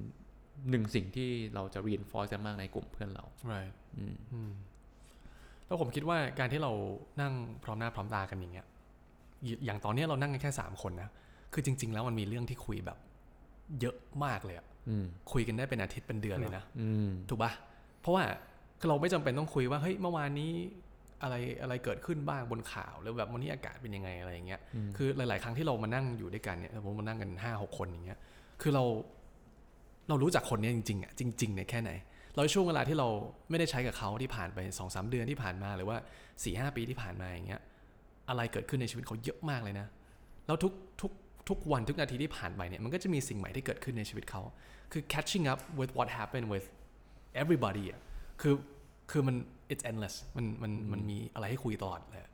หนึ่งสิ่งที่เราจะ reinforce กันมากในกลุ่มเพื่อนเรา right อืมอืมแล้วผมคิดว่าการที่เรานั่งพร้อมหน้าพร้อมตากันอย่างเงี้ย อย่างตอนเนี้ยเรานั่งกันแค่สามคนนะ คือจริง ๆ แล้วมันมีเรื่องที่คุยแบบ เยอะมากเลยอะอืมคุยกันได้เป็นอาทิตย์เป็นเดือนเลยนะอืมถูกปะเพราะว่าคือเราไม่จำเป็นต้องคุยว่าเฮ้ยเมื่อวานนี้อะไรอะไรเกิดขึ้นบ้างบนข่าวหรือแบบวันนี้อากาศเป็นยังไงอะไรอย่างเงี้ยอืมคือหลาย ๆ ครั้งที่เรามานั่งอยู่ด้วยกันเนี่ยผมมานั่งกันห้าหกคนอย่างเงี้ย คือเราเรารู้จักคนเนี้ยจริง ๆอะจริงๆเนี่ยแค่ไหน เราช่วงเวลาที่เราไม่ได้ใช้กับเขาที่ผ่านไปสองสามเดือนที่ผ่านมาหรือว่าสี่ห้าปีที่ผ่านมาอย่างเงี้ย อะไรเกิดขึ้นในชีวิตเขาเยอะมากเลยนะ แล้วทุกทุกทุกวันทุกนาทีที่ผ่านไปเนี่ยมันก็จะมีสิ่งใหม่ที่เกิดขึ้นในชีวิตเขาคือ catching up with what happened with everybody อะคือคือมัน it's endless มันมันมันมีอะไรให้คุยตลอดเลยอะ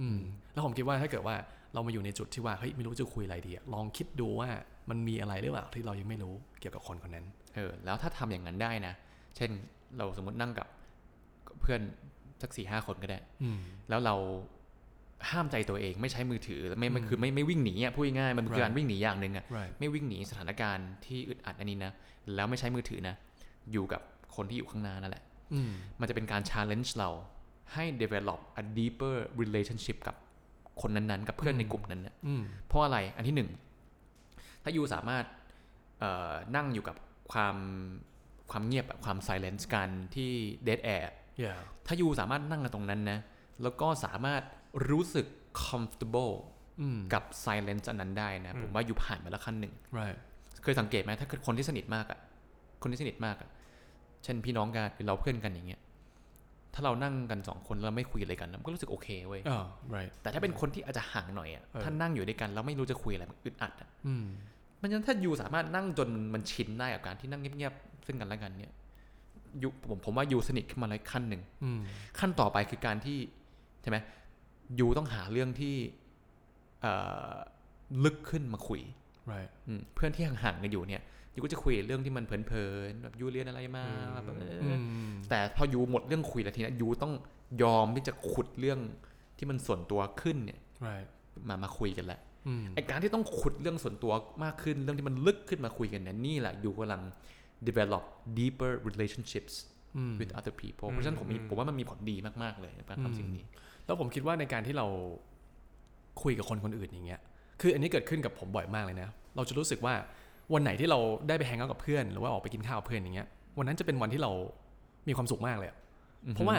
อืมแล้วผมคิดว่าถ้าเกิดว่าเรามาอยู่ในจุดที่ว่าเฮ้ยไม่รู้จะคุยอะไรดีอะลองคิดดูว่ามันมีอะไรหรือเปล่าที่เรายังไม่รู้เกี่ยวกับคนคนนั้นเออแล้วถ้าทำอย่างนั้นได้นะ เช่นเราสมมตินั่งกับเพื่อนสักสี่ห้าคนก็ได้อืมแล้วเรา ห้ามใจตัวเองไม่ใช้มือถือไม่ไม่อืมคือไม่ไม่วิ่งหนีอะพูดง่ายๆมันคือ Right การวิ่งหนีอย่างหนึ่งอะ right ไม่วิ่งหนีสถานการณ์ที่อึดอัดอันนี้นะแล้วไม่ใช้มือถือนะ อยู่กับคนที่อยู่ข้างหน้านั่นแหละอืมมันจะเป็นการ challenge เราให้ develop a deeper relationship กับคนนั้นๆ กับเพื่อนในกลุ่มนั้นนะอืมเพราะอะไรอันที่หนึ่งถ้ายูสามารถเอ่อนั่งอยู่กับความความเงียบแบบความ silence กันที่ dead air yeah ถ้ายูสามารถนั่งกันตรงนั้นนะแล้วก็สามารถ รู้สึก comfortable อืมกับ silence อันนั้นได้นะอืมผมว่ายูผ่านมาแล้วขั้นหนึ่ง right เคยสังเกตไหมถ้าเกิดคนที่สนิทมากอะคนที่สนิทมากอะเช่นพี่น้องกันหรือเราเพื่อนกันอย่างเงี้ยถ้าเรานั่งกันสองคนแล้วไม่คุยอะไรกันมันก็รู้สึกโอเคเว้ยอ๋อ right แต่ถ้าเป็นคนที่อาจจะห่างหน่อยอะเออถ้านั่งอยู่ด้วยกันแล้วไม่รู้จะคุยอะไรมันอึดอัดอะอืมเพราะฉะนั้นถ้ายูสามารถนั่งจนมันชินได้กับการที่นั่งเงียบๆซึ่งกันและกันเนี่ยยูผมผมว่ายูสนิทขึ้นมาเลยขั้นหนึ่งอืมขั้นต่อไปคือการที่ใช่ไหม ยูต้องหาเรื่องที่เอ่อลึกขึ้นมาคุย right อืมเพื่อนที่ห่างๆกันอยู่เนี่ยยูก็จะคุยเรื่องที่มันเพลินๆแบบยูเรียนอะไรมาอืมแบบเอออือมแต่พอยูหมดเรื่องคุยแล้วทีนี้ยูต้องยอมที่จะขุดเรื่องที่มันส่วนตัวขึ้นเนี่ย right มามาคุยกันแหละอืมไอการที่ต้องขุดเรื่องส่วนตัวมากขึ้นเรื่องที่มันลึกขึ้นมาคุยกันเนี่ยนี่แหละยูกำลัง develop deeper relationships อืม with other people เพราะฉะนั้นผมมีอืมผมว่ามันมีผลดีมากๆเลยในการอืมทำสิ่งนี้ แล้วผมคิดว่าในการที่เราคุยกับคนคนอื่นอย่างเงี้ย คืออันนี้เกิดขึ้นกับผมบ่อยมากเลยนะ เราจะรู้สึกว่าวันไหนที่เราได้ไปแฮงเอาท์กับเพื่อน หรือว่าออกไปกินข้าวกับเพื่อนอย่างเงี้ย วันนั้นจะเป็นวันที่เรามีความสุขมากเลยอะอือฮึเพราะว่า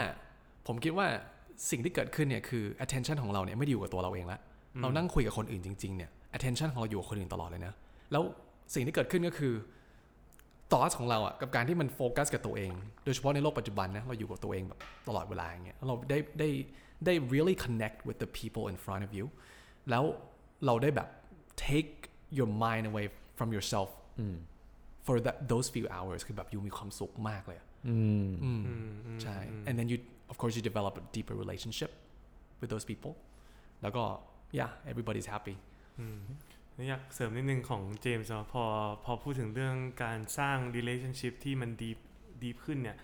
ผมคิดว่าสิ่งที่เกิดขึ้นเนี่ยคือ attention ของเราเนี่ยไม่ได้อยู่กับตัวเราเองละเรานั่งคุยกับคนอื่นจริงๆเนี่ย attention ของเราอยู่กับคนอื่นตลอดเลยนะ แล้วสิ่งที่เกิดขึ้นก็คือ thoughts ของเราอะกับการที่มันโฟกัสกับตัวเอง โดยเฉพาะในโลกปัจจุบันนะเราอยู่กับตัวเองแบบตลอดเวลาอย่างเงี้ยแล้วเราได้ได้ ได้ really connect with the people in front of you แล้วเราได้แบบ take your mind away from yourself อืม for that those few hours คือแบบยูมีความสุขมากเลยอะ อืม อืม อืมอืม ใช่ อืม and then you of course you develop a deeper relationship with those people แล้วก็ yeah everybody's happy อืมนี่อยากเสริมนิดนึงของเจมส์เนาะพอพอพูดถึงเรื่องการสร้าง relationship ที่มัน deep deep ขึ้นเนี่ย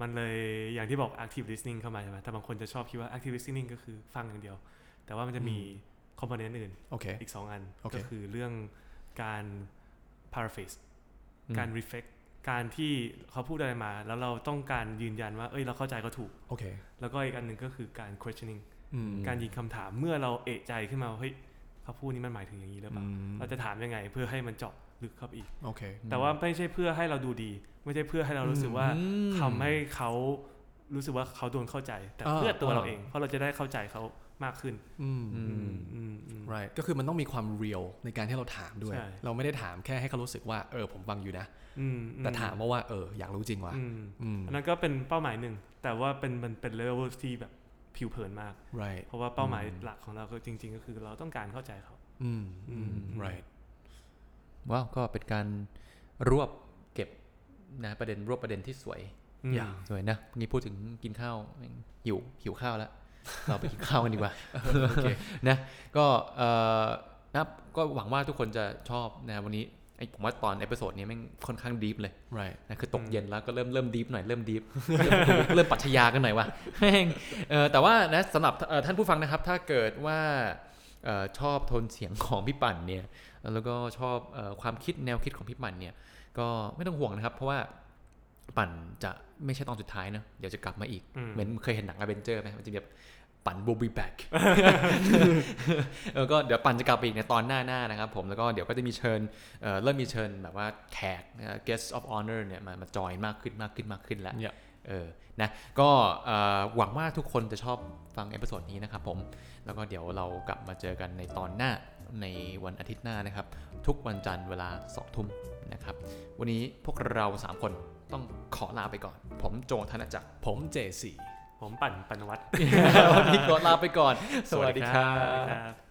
มันเลยอย่างที่บอก active listening เข้ามาใช่ไหมแต่บางคนจะชอบคิดว่า active listening ก็คือฟังอย่างเดียว แต่ว่ามันจะมี component อื่นโอเคอีก 2 อันโอเคก็คือเรื่องการ paraphrase อืมการ reflect การที่เขาพูดอะไรมา แล้วเราต้องการยืนยันว่า เอ้ย เราเข้าใจเขาถูกโอเคแล้วก็อีกอันหนึ่งก็คือการ questioning อืมการยิงคำถามเมื่อเราเอะใจขึ้นมาว่าเฮ้ยเขาพูดนี่มันหมายถึงอย่างนี้หรือเปล่าอืมเราจะถามยังไงเพื่อให้มันเจาะลึกเข้าไปอีกโอเคแต่ว่าไม่ใช่เพื่อให้เราดูดี ไม่ใช่เพื่อให้เรารู้สึกว่าอืมทำให้เขารู้สึกว่าเขาโดนเข้าใจ แต่อ่าเพื่อตัวเราอ่าเอง เพราะเราจะได้เข้าใจเขามากขึ้น อืมอืมอืมอืม right ก็คือมันต้องมีความ real ในการที่เราถามด้วยใช่เราไม่ได้ถามแค่ให้เขารู้สึกว่า เออ ผมฟังอยู่นะอืมแต่ถามว่าว่า เออ อยากรู้จริงว่ะอืมอืมอันนั้นก็เป็นเป้าหมายหนึ่ง แต่ว่าเป็นมันเป็นเลเวลที่แบบผิวเผินมาก right เพราะว่าเป้าหมายอืมหลักของเราก็จริง ๆ ก็คือเราต้องการเข้าใจเขา อืมอืมอืม right ว้าว ก็เป็นการรวบเก็บ นะประเด็นรวบประเด็นที่สวยอืมอย่าสวยนะนี่พูดถึงกินข้าวแม่งหิวหิวข้าวแล้ว เราไปกินข้าวกันดีกว่าโอเคนะก็เอ่อนะครับก็หวังว่าทุกคนจะชอบนะวันนี้ไอ้ผมว่าตอน episode นี้แม่งค่อนข้าง deep เลย right นะคือตกเย็นแล้วก็เริ่มเริ่ม deep หน่อยเริ่ม deep เริ่มปรัชญากันหน่อยว่าแม่งเอ่อแต่ว่านะสำหรับเอ่อท่านผู้ฟังนะครับ ถ้าเกิดว่าเอ่อชอบโทนเสียงของพี่ปั่นเนี่ยแล้วก็ชอบเอ่อความคิดแนวคิดของพี่ปั่นเนี่ย ก็ไม่ต้องห่วงนะครับ เพราะว่าปั่นจะไม่ใช่ตอนสุดท้ายนะเดี๋ยวจะกลับมาอีกอืมเหมือนเคยเห็นหนังอเวนเจอร์ไหมมันจะแบบปั่น will be back แล้วก็เดี๋ยวปันจะกลับไปอีกในตอนหน้าหน้านะครับผม แล้วก็เดี๋ยวก็จะมีเชิญเอ่อเริ่มมีเชิญแบบว่าแขกนะ guest of honor เนี่ยมามาจอยมากขึ้นมากขึ้นมากขึ้นแล้วเนี่ยเออ นะ ก็เอ่อหวังว่าทุกคนจะชอบฟัง episode นี้นะครับผม แล้วก็เดี๋ยวเรากลับมาเจอกันในตอนหน้าในวันอาทิตย์หน้านะครับ ทุกวันจันทร์เวลา2ทุ่มนะครับ วันนี้พวกเรา 3 คนต้องขอลาไปก่อน ผมโจธนจักร ผม J4 ผมปั่นปันวัดวันนี้ขอลาไปก่อน สวัสดีครัสวัสดีบครับ